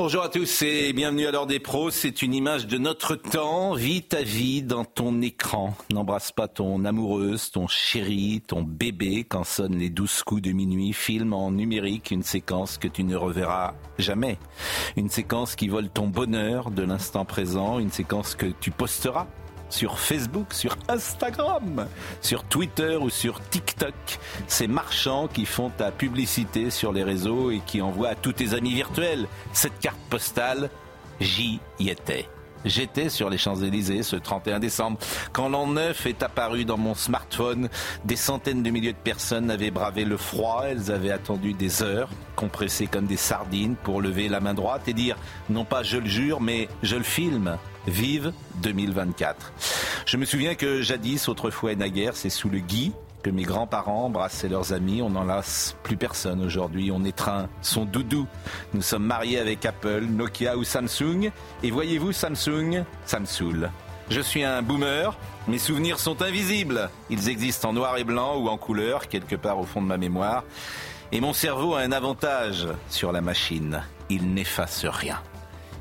Bonjour à tous et bienvenue à l'heure des pros. C'est une image de notre temps. Vis ta vie dans ton écran. N'embrasse pas ton amoureuse, ton chéri, ton bébé quand sonnent les douze coups de minuit. Filme en numérique une séquence que tu ne reverras jamais. Une séquence qui vole ton bonheur de l'instant présent. Une séquence que tu posteras sur Facebook, sur Instagram, sur Twitter ou sur TikTok. Ces marchands qui font ta publicité sur les réseaux et qui envoient à tous tes amis virtuels cette carte postale. J'y étais. J'étais sur les Champs-Élysées ce 31 décembre. Quand l'an 9 est apparu dans mon smartphone, des centaines de milliers de personnes avaient bravé le froid. Elles avaient attendu des heures, compressées comme des sardines, pour lever la main droite et dire non pas je le jure, mais je le filme. Vive 2024. Je me souviens que jadis, autrefois et naguère, c'est sous le gui que mes grands-parents embrassaient leurs amis. On n'en lasse plus personne aujourd'hui. On étreint son doudou. Nous sommes mariés avec Apple, Nokia ou Samsung. Et voyez-vous, Samsung, Samsung. Je suis un boomer. Mes souvenirs sont invisibles. Ils existent en noir et blanc ou en couleur, quelque part au fond de ma mémoire. Et mon cerveau a un avantage sur la machine. Il n'efface rien.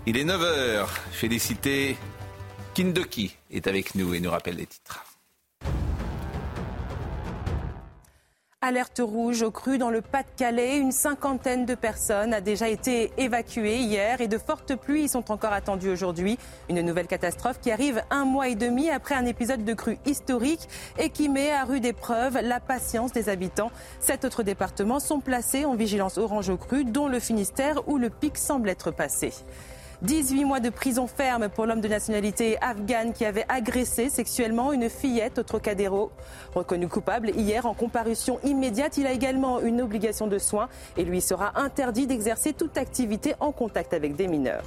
Il est 9h. Félicité Kindoki est avec nous et nous rappelle les titres. Alerte rouge au cru dans le Pas-de-Calais. Une cinquantaine de personnes a déjà été évacuées hier et de fortes pluies sont encore attendues aujourd'hui. Une nouvelle catastrophe qui arrive un mois et demi après un épisode de crue historique et qui met à rude épreuve la patience des habitants. Sept autres départements sont placés en vigilance orange au cru, dont le Finistère où le pic semble être passé. 18 mois de prison ferme pour l'homme de nationalité afghane qui avait agressé sexuellement une fillette au Trocadéro. Reconnu coupable hier en comparution immédiate, il a également une obligation de soins et lui sera interdit d'exercer toute activité en contact avec des mineurs.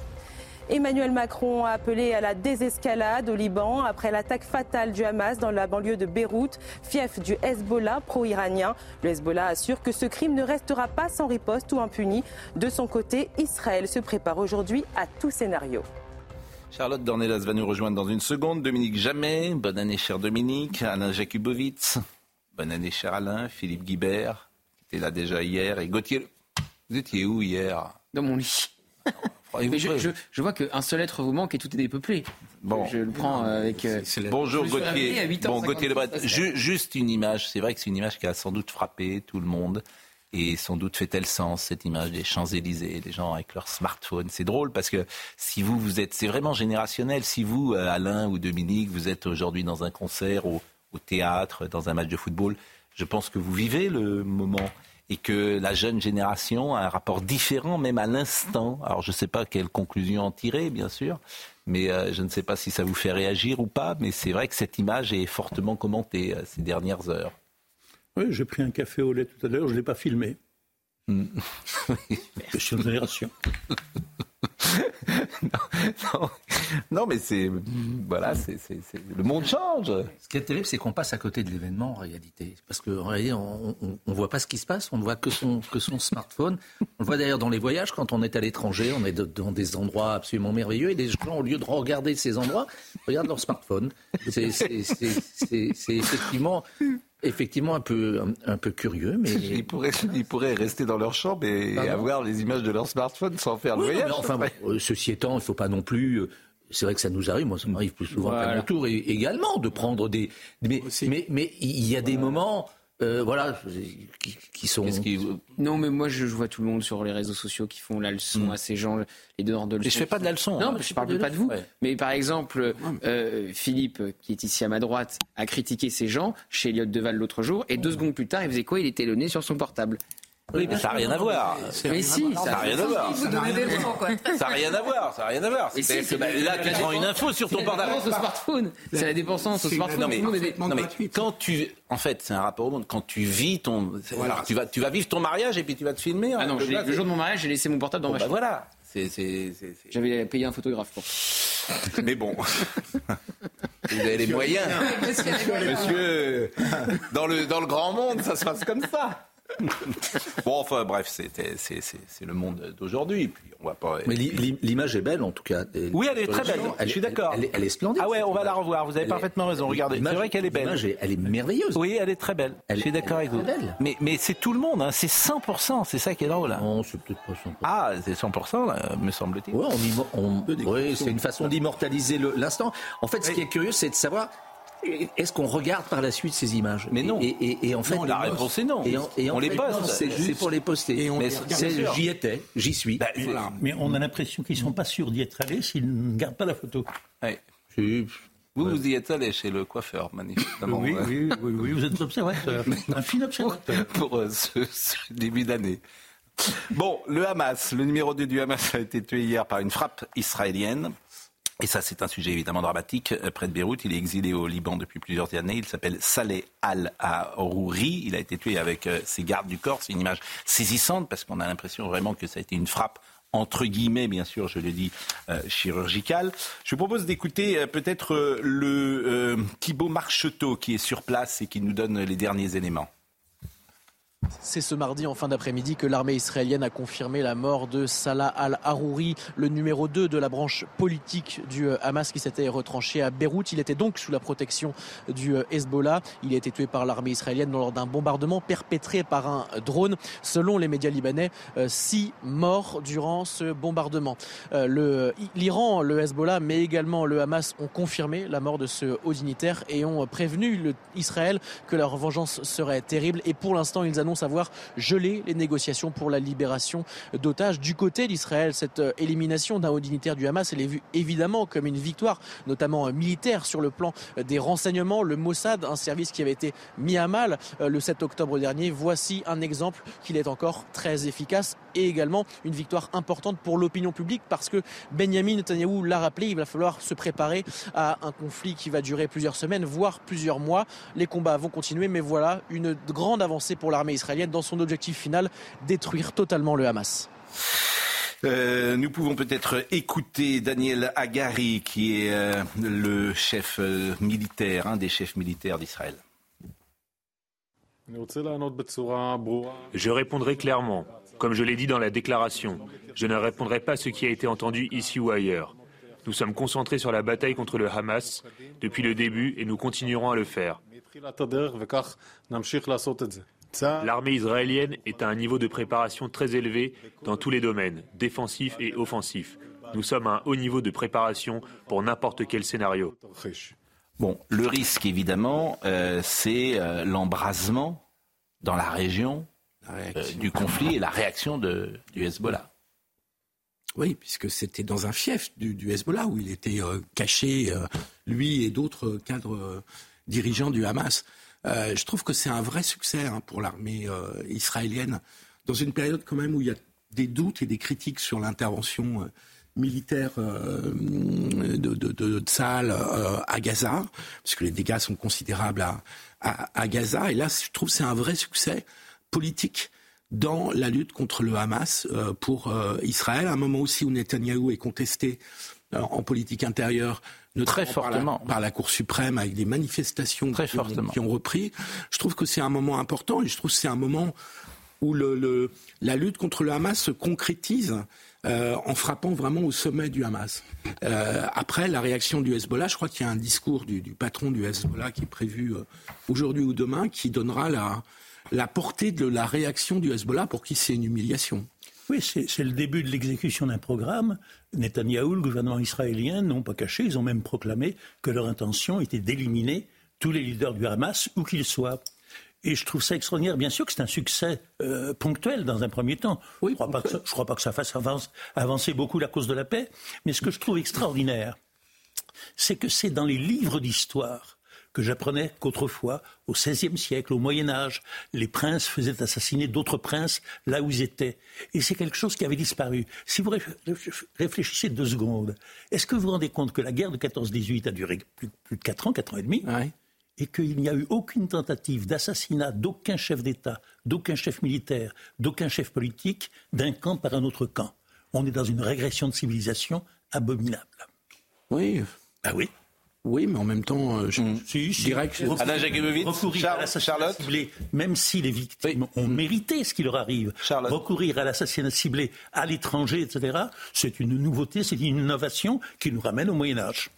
Emmanuel Macron a appelé à la désescalade au Liban après l'attaque fatale du Hamas dans la banlieue de Beyrouth, fief du Hezbollah pro-iranien. Le Hezbollah assure que ce crime ne restera pas sans riposte ou impuni. De son côté, Israël se prépare aujourd'hui à tout scénario. Charlotte Dornelas va nous rejoindre dans une seconde. Dominique Jamais, bonne année cher Dominique. Alain Jakubowicz, bonne année cher Alain. Philippe Guibert, qui était là déjà hier. Et Gauthier, vous étiez où hier? Dans mon lit. je, vois qu'un seul être vous manque et tout est dépeuplé. Bon. Je le prends avec. Euh, Bonjour Gauthier. Bon, Gauthier juste une image. C'est vrai que c'est une image qui a sans doute frappé tout le monde. Et sans doute fait-elle sens, cette image des Champs-Élysées, des gens avec leur smartphone. C'est drôle parce que si vous, vous êtes, c'est vraiment générationnel. Si vous, euh, Alain ou Dominique, vous êtes aujourd'hui dans un concert, au théâtre, dans un match de football, je pense que vous vivez le moment et que la jeune génération a un rapport différent, même à l'instant. Alors je ne sais pas quelle conclusion en tirer, bien sûr, mais euh, je ne sais pas si ça vous fait réagir ou pas, mais c'est vrai que cette image est fortement commentée euh, ces dernières heures. Oui, j'ai pris un café au lait tout à l'heure, je ne l'ai pas filmé. Mm. Question de génération. non, mais c'est voilà, c'est le monde change. Ce qui est terrible, c'est qu'on passe à côté de l'événement en réalité, parce qu'en réalité, on, ne voit pas ce qui se passe, on ne voit que son que son smartphone. On le voit d'ailleurs dans les voyages quand on est à l'étranger, on est dans des endroits absolument merveilleux et les gens, au lieu de regarder ces endroits, regardent leur smartphone. C'est effectivement effectivement un peu, un, peu curieux, mais ils pourraient, ils pourraient rester dans leur chambre et avoir les images de leur smartphone sans faire le voyage. Enfin, euh, ceci étant, il ne faut pas non plus. Euh, c'est vrai que ça nous arrive, moi ça m'arrive plus souvent qu'à mon tour, et également de prendre des. Mais, mais, mais il y a des moments euh, voilà, qui, sont. Non, mais moi je, vois tout le monde sur les réseaux sociaux qui font la leçon hmm. à ces gens, les dehors de leçon. je fais pas de la leçon. Non, hein. je parle pas de vous. Mais par exemple, euh, Philippe, qui est ici à ma droite, a critiqué ces gens chez Elliot Deval l'autre jour, et deux secondes plus tard, il faisait quoi? Il était le nez sur son portable. Oui, mais ça n'a rien à voir. Mais si, ça n'a rien à voir. Ça n'a rien à voir. Ça n'a rien à voir. C'est que là, tu prends une info sur ton portable. au smartphone. C'est la dépensance au smartphone. Non, mais, quand tu, en fait, c'est un rapport au monde. Quand tu vis ton, tu vas, tu vas vivre ton mariage et puis tu vas te filmer. Ah non, le jour de mon mariage, j'ai laissé mon portable dans ma bah chambre. Voilà. J'avais payé un photographe pour. Mais bon, vous avez les moyens. Monsieur, dans le, dans le grand monde, ça se passe comme ça. bon, enfin, bref, c'est le monde d'aujourd'hui. Puis on va pas. Mais l'image est belle, en tout cas. Oui, elle est très belle. je suis d'accord. Elle, est splendide. Ah ouais, on va la revoir. Vous avez parfaitement raison. Regardez, c'est vrai qu'elle est belle. L'image, elle est merveilleuse. Oui, elle est très belle. je suis d'accord avec vous. Mais, mais c'est tout le monde. Hein. C'est 100%. C'est ça qui est drôle. Non, c'est peut-être pas 100%. Ah, c'est 100%, me semble-t-il. Ouais, on, oui, c'est une façon d'immortaliser l'instant. En fait, ce qui est curieux, c'est de savoir est-ce qu'on regarde par la suite ces images Mais non. Et, en fait, la réponse est non. Et, on les poste. C'est pour les poster. J'y étais, j'y suis. Bah, Mais on a l'impression qu'ils ne sont pas sûrs d'y être allés s'ils ne gardent pas la photo. Vous, vous y êtes allé chez le coiffeur, manifestement. Oui, oui, oui, vous êtes observateur. un fin observateur. Pour, euh, ce, début d'année. Bon, le Hamas, le numéro 2 du Hamas a été tué hier par une frappe israélienne. Et ça, c'est un sujet évidemment dramatique. Euh, près de Beyrouth, il est exilé au Liban depuis plusieurs années. Il s'appelle Saleh al-Arouri. Il a été tué avec euh, ses gardes du corps. C'est une image saisissante parce qu'on a l'impression vraiment que ça a été une frappe entre guillemets, bien sûr, je le dis, euh, chirurgicale. Je vous propose d'écouter peut-être le Thibaut Marcheteau qui est sur place et qui nous donne les derniers éléments. C'est ce mardi en fin d'après-midi que l'armée israélienne a confirmé la mort de Salah al-Harouri, le numéro 2 de la branche politique du euh, Hamas qui s'était retranché à Beyrouth. Il était donc sous la protection du euh, Hezbollah. Il a été tué par l'armée israélienne lors d'un bombardement perpétré par un drone. Selon les médias libanais, euh, six morts durant ce bombardement. L'Iran, le Hezbollah, mais également le Hamas ont confirmé la mort de ce haut dignitaire et ont prévenu Israël que leur vengeance serait terrible. Et pour l'instant, ils annoncent savoir geler les négociations pour la libération d'otages. Du côté d'Israël, cette euh, élimination d'un haut dignitaire du Hamas, elle est vue évidemment comme une victoire, notamment euh, militaire sur le plan euh, des renseignements. Le Mossad, un service qui avait été mis à mal le 7 octobre dernier, voici un exemple qu'il est encore très efficace et également une victoire importante pour l'opinion publique parce que Benjamin Netanyahu l'a rappelé, il va falloir se préparer à un conflit qui va durer plusieurs semaines, voire plusieurs mois. Les combats vont continuer, mais voilà une grande avancée pour l'armée israélienne dans son objectif final, détruire totalement le Hamas. Euh, nous pouvons peut-être écouter Daniel Agari, qui est euh, le chef euh, militaire, un des chefs militaires d'Israël. Je répondrai clairement. Comme je l'ai dit dans la déclaration, je ne répondrai pas à ce qui a été entendu ici ou ailleurs. Nous sommes concentrés sur la bataille contre le Hamas depuis le début et nous continuerons à le faire. L'armée israélienne est à un niveau de préparation très élevé dans tous les domaines, défensifs et offensifs. Nous sommes à un haut niveau de préparation pour n'importe quel scénario. Bon, le risque évidemment, euh, c'est euh, l'embrasement dans la région euh, du conflit et la réaction de, du Hezbollah. Oui, puisque c'était dans un fief du, Hezbollah où il était euh, caché, euh, lui et d'autres cadres dirigeants du Hamas. Je trouve que c'est un vrai succès hein, pour l'armée israélienne, dans une période quand même où il y a des doutes et des critiques sur l'intervention militaire de, de, à Gaza, puisque les dégâts sont considérables à, à, Gaza. Et là, je trouve que c'est un vrai succès politique dans la lutte contre le Hamas euh, pour euh, Israël, à un moment aussi où Netanyahou est contesté euh, en politique intérieure, Très fortement. Par la, Cour suprême, avec des manifestations Très qui, ont, qui, ont, repris. Je trouve que c'est un moment important et je trouve que c'est un moment où le, le, la lutte contre le Hamas se concrétise euh, en frappant vraiment au sommet du Hamas. Euh, après, la réaction du Hezbollah, je crois qu'il y a un discours du, du, patron du Hezbollah qui est prévu aujourd'hui ou demain, qui donnera la, la portée de la réaction du Hezbollah pour qui c'est une humiliation. Oui, c'est le début de l'exécution d'un programme. Netanyahou, le gouvernement israélien, n'ont pas caché, ils ont même proclamé que leur intention était d'éliminer tous les leaders du Hamas, où qu'ils soient. Et je trouve ça extraordinaire. Bien sûr que c'est un succès euh, ponctuel dans un premier temps. Oui, je ne crois, crois, pas que ça fasse avancer beaucoup la cause de la paix. Mais ce que je trouve extraordinaire, c'est que c'est dans les livres d'histoire que j'apprenais qu'autrefois, au XVIe siècle, au Moyen Âge, les princes faisaient assassiner d'autres princes là où ils étaient. Et c'est quelque chose qui avait disparu. Si vous réfléchissez deux secondes, est-ce que vous vous rendez compte que la guerre de 14-18 a duré plus, de quatre ans, quatre ans et demi et qu'il n'y a eu aucune tentative d'assassinat d'aucun chef d'État, d'aucun chef militaire, d'aucun chef politique d'un camp par un autre camp? On est dans une régression de civilisation abominable. Oui. Ah oui oui, mais en même temps, euh, je, mmh. dirais que recourir à l'assassinat ciblé, même si les victimes ont mérité ce qui leur arrive, recourir à l'assassinat ciblé à l'étranger, etc., c'est une nouveauté, c'est une innovation qui nous ramène au Moyen Âge.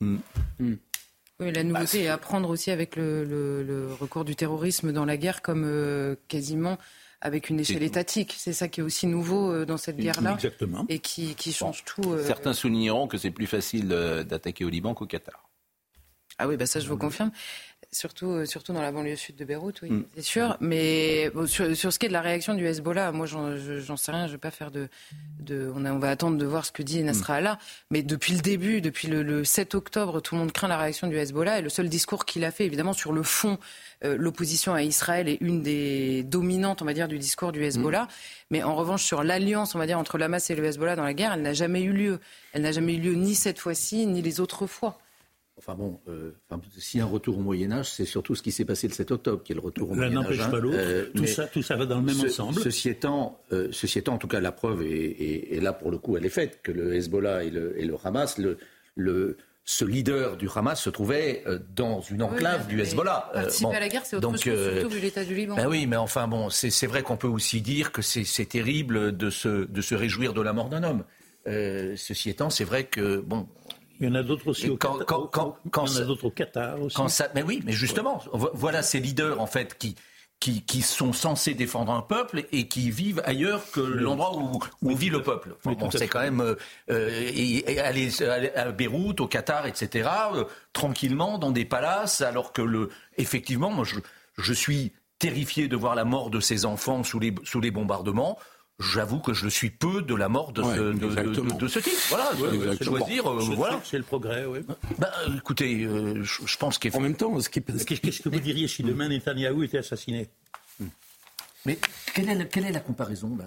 Mmh. Mmh. Oui, la nouveauté est à prendre aussi avec le, recours du terrorisme dans la guerre comme euh, quasiment avec une échelle étatique. C'est ça qui est aussi nouveau euh, dans cette guerre-là. Exactement. Et qui, change tout. Euh, Certains souligneront que c'est plus facile d'attaquer au Liban qu'au Qatar. Ah oui, bah ça je vous confirme surtout, euh, surtout dans la banlieue sud de Beyrouth, oui, mm. c'est sûr. Mais sur, ce qui est de la réaction du Hezbollah, moi, j'en sais rien. Je ne vais pas faire de. de on, on, va attendre de voir ce que dit Nasrallah. Mm. Mais depuis le début, depuis le, 7 octobre, tout le monde craint la réaction du Hezbollah. Et le seul discours qu'il a fait, évidemment, sur le fond, euh, l'opposition à Israël est une des dominantes, on va dire, du discours du Hezbollah. Mm. Mais en revanche, sur l'alliance, on va dire, entre le Hamas et le Hezbollah dans la guerre, elle n'a jamais eu lieu. Elle n'a jamais eu lieu ni cette fois-ci, ni les autres fois. Enfin bon, euh, si un retour au Moyen Âge, c'est surtout ce qui s'est passé le 7 octobre, qui est le retour au Moyen Âge. n'empêche pas l'autre. Euh, tout, ça, tout ça va dans le même ensemble. Ceci étant, euh, ceci étant, en tout cas, la preuve, et, là pour le coup, elle est faite, que le Hezbollah et le, et le Hamas, le, le, ce leader du Hamas se trouvait dans une enclave du Hezbollah. Participer à la guerre, c'est autre chose, surtout vu l'état du Liban. Ben oui, mais enfin bon, c'est vrai qu'on peut aussi dire que c'est terrible de se, de se réjouir de la mort d'un homme. ceci étant, c'est vrai que bon, il y en a d'autres aussi au, quand, Qatar, quand, quand, il y en a d'autres au Qatar aussi. Ça, mais oui, mais justement, voilà ces leaders en fait qui, qui, qui, sont censés défendre un peuple et qui vivent ailleurs que l'endroit où, où vit le peuple. bon, c'est quand même euh, et, aller, à Beyrouth, au Qatar, etc. Euh, tranquillement dans des palaces, alors que le effectivement, moi je, je suis terrifié de voir la mort de ces enfants sous les, sous les bombardements j'avoue que je suis peu de la mort de, ce, de, ce, type. Voilà, choisir, euh, voilà. C'est le progrès, oui. Ben, écoutez, euh, je, pense qu'en En même temps, qu'est-ce que vous diriez si demain Netanyahou était assassiné? Mais quelle est la, quelle est la comparaison là?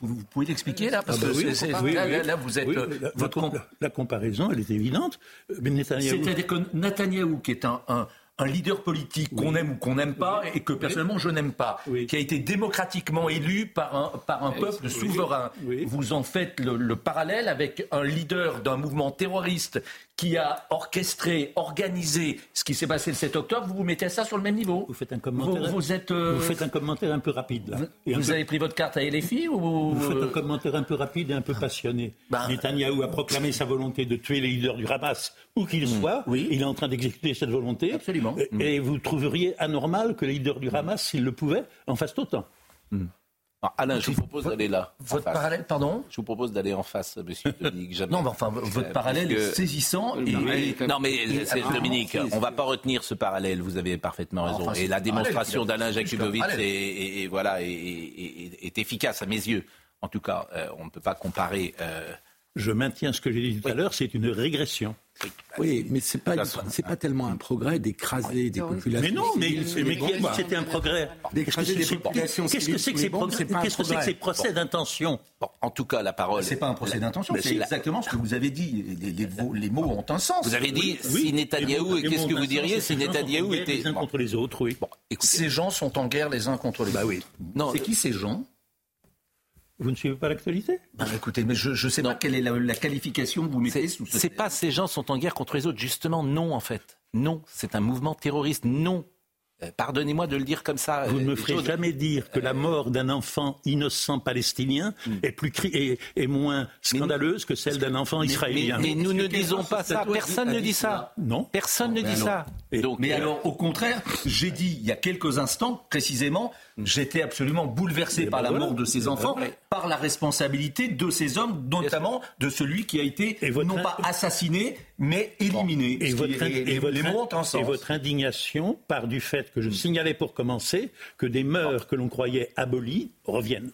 Vous, pouvez l'expliquer là parce ah que oui, là, vous êtes la, votre... la, comparaison elle est évidente. C'est-à-dire que Netanyahou qui est un, un un leader politique qu'on aime ou qu'on n'aime pas et que personnellement je n'aime pas, qui a été démocratiquement élu par un, par un peuple souverain. Vous en faites le, parallèle avec un leader d'un mouvement terroriste qui a orchestré, organisé ce qui s'est passé le 7 octobre, vous vous mettez ça sur le même niveau Vous faites un commentaire, vous, êtes, euh, vous faites un commentaire un peu rapide. Là. Vous, avez pris votre carte à LFI ou Vous faites un commentaire un peu rapide et un peu passionné. Ben, Netanyahou a proclamé sa volonté de tuer les leaders du Hamas, où qu'il hmm. soit. Oui. Il est en train d'exécuter cette volonté. Absolument. Et, vous trouveriez anormal que les leaders du Hamas, s'ils le pouvaient, en fassent autant. Hmm. Ah, Alain, je vous propose d'aller là. Votre parallèle, pardon? Je vous propose d'aller en face, monsieur Dominique Non, mais enfin, votre parallèle est saisissant. Non, mais, Dominique, on ne va pas retenir ce parallèle, vous avez parfaitement raison. et la démonstration d'Alain Jakubowicz est, voilà, est, efficace à mes yeux. En tout cas, euh, on ne peut pas comparer. Euh, je maintiens ce que j'ai dit tout à l'heure, c'est une régression. Oui, mais c'est pas c'est pas tellement un progrès d'écraser des populations. Mais non, mais, mais qui a dit que c'était un progrès D'écraser des populations. Qu'est-ce que c'est que ces progrès Qu'est-ce que c'est que ces procès d'intention En tout cas, la parole. C'est pas un procès d'intention. C'est exactement ce que vous avez dit. Les, mots ont un sens. Vous avez dit si Netanyahou. Qu'est-ce que vous diriez si Netanyahou était les uns contre les autres Oui. Ces gens sont en guerre les uns contre les bah autres. Non. C'est qui ces gens vous ne suivez pas l'actualité? Bah, Écoutez, mais je ne sais pas quelle est la, qualification que vous mettez sous ce... C'est pas ces gens sont en guerre contre les autres. Justement, non, en fait. Non, c'est un mouvement terroriste. Non, Pardonnez-moi de le dire comme ça. Vous ne me euh, ferez jamais dire que la mort d'un enfant innocent palestinien hmm. est, plus est, moins scandaleuse que celle d'un enfant israélien. Mais, nous ne disons pas ça. Personne ne dit ça. Non. Personne ne dit ça. Donc, mais alors, au contraire, j'ai dit il y a quelques instants, précisément, j'étais absolument bouleversé par ben la mort de ces enfants, par la responsabilité de ces hommes, notamment de celui qui a été non pas assassiné, mais éliminé. Et, votre, et, votre, indignation part du fait que je signalais pour commencer que des mœurs que l'on croyait abolies reviennent.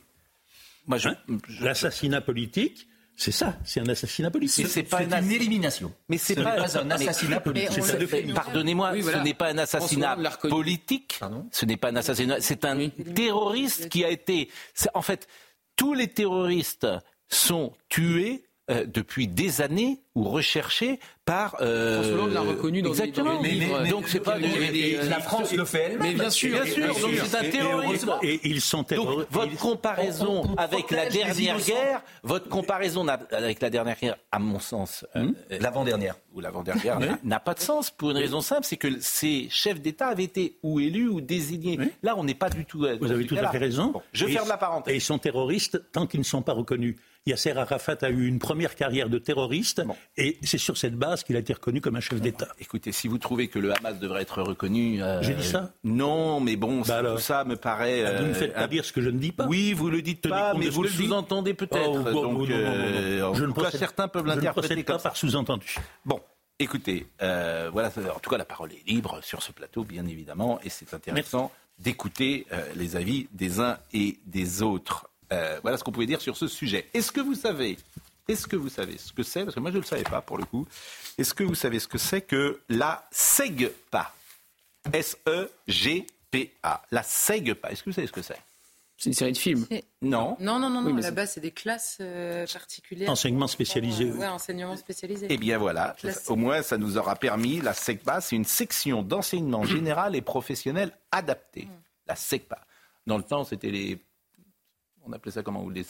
Hein L'assassinat politique C'est ça, c'est un assassinat politique. C'est pas une élimination. Mais c'est pas, un assassinat politique. Pardonnez-moi, ce n'est pas un assassinat politique. Ce n'est pas un assassinat. C'est un terroriste qui a été. En fait, tous les terroristes sont tués euh, depuis des années ou recherchés par. Euh, François Hollande l'a reconnu dans exactement. Mais, mais, donc c'est pas. la France le fait elle. Mais bien sûr, bien sûr. Donc c'est un terrorisme. Et, ils sont terroristes. Donc votre comparaison avec la dernière guerre, votre comparaison avec la dernière guerre, à mon sens, euh, hmm l'avant-dernière ou l'avant-dernière, n'a pas de sens pour une raison simple, c'est que ces chefs d'État avaient été ou élus ou désignés. Là, on n'est pas du tout. Vous avez tout à fait raison. je ferme la parenthèse. Et ils sont terroristes tant qu'ils ne sont pas reconnus. Yasser Arafat a eu une première carrière de terroriste et c'est sur cette base qu'il a été reconnu comme un chef d'État. Écoutez, si vous trouvez que le Hamas devrait être reconnu. Euh, J'ai dit ça Non, mais bon, bah tout ça me paraît. Ah, vous ne me faites pas dire ce que je ne dis pas. Oui, vous le dites pas, mais vous le sous-entendez peut-être. donc, je ne pas certains peuvent l'interpréter pas par sous-entendu. Bon, Écoutez, euh, voilà, en tout cas, la parole est libre sur ce plateau, bien évidemment, et c'est intéressant d'écouter euh, les avis des uns et des autres. Euh, voilà ce qu'on pouvait dire sur ce sujet. Est-ce que vous savez, est-ce que vous savez ce que c'est Parce que moi je ne le savais pas pour le coup. Est-ce que vous savez ce que c'est que la SEGPA? S-E-G-P-A. La SEGPA. Est-ce que vous savez ce que c'est? C'est une série de films. Non. Non, non, non, non. Là-bas, c'est des classes euh, particulières. Enseignement spécialisé. Oui, enseignement spécialisé. Eh bien voilà, au moins ça nous aura permis, la SEGPA, c'est une section d'enseignement général et professionnel adapté. Mm. La SEGPA. Dans le temps, c'était les on appelait ça comment Ou les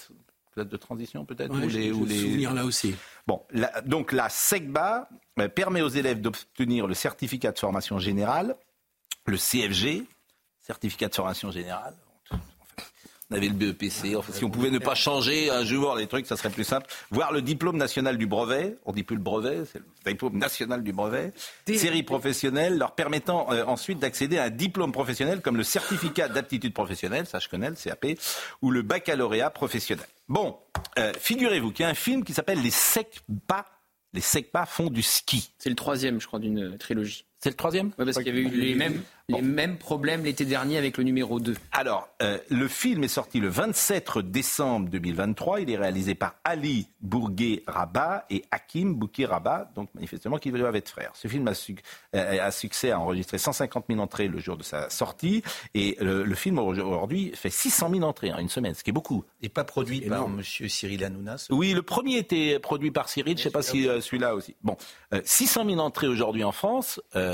classes de transition peut-être ou les, ou les... là aussi. Bon, donc la SECBA euh, permet aux élèves d'obtenir le certificat de formation générale, le CFG, certificat de formation générale, on avait le BEPC. si on pouvait ne pas changer un jour les trucs, ça serait plus simple. Voir le diplôme national du brevet. On dit plus le brevet, c'est le diplôme national du brevet. Série professionnelle leur permettant euh, ensuite d'accéder à un diplôme professionnel comme le certificat d'aptitude professionnelle, ça je connais, le CAP, ou le baccalauréat professionnel. Bon, euh, figurez-vous qu'il y a un film qui s'appelle Les SECPA. Les SECPA font du ski. C'est le troisième, je crois, d'une trilogie. C'est le troisième Oui, parce qu'il y avait eu les mêmes, les mêmes problèmes l'été dernier avec le numéro 2. Alors, euh, le film est sorti le 27 décembre 2023. Il est réalisé par Ali Bourguet-Rabat et Hakim Bouquet-Rabat, donc manifestement qui doivent être frères. Ce film a, euh, succès, a enregistré 150 000 entrées le jour de sa sortie. Et le, film aujourd'hui fait 600 000 entrées en une semaine, ce qui est beaucoup. Et pas produit par M. Cyril Hanouna Oui, le premier était produit par Cyril. Je ne sais pas si euh, celui-là aussi. Bon, 600 000 entrées aujourd'hui en France. Euh,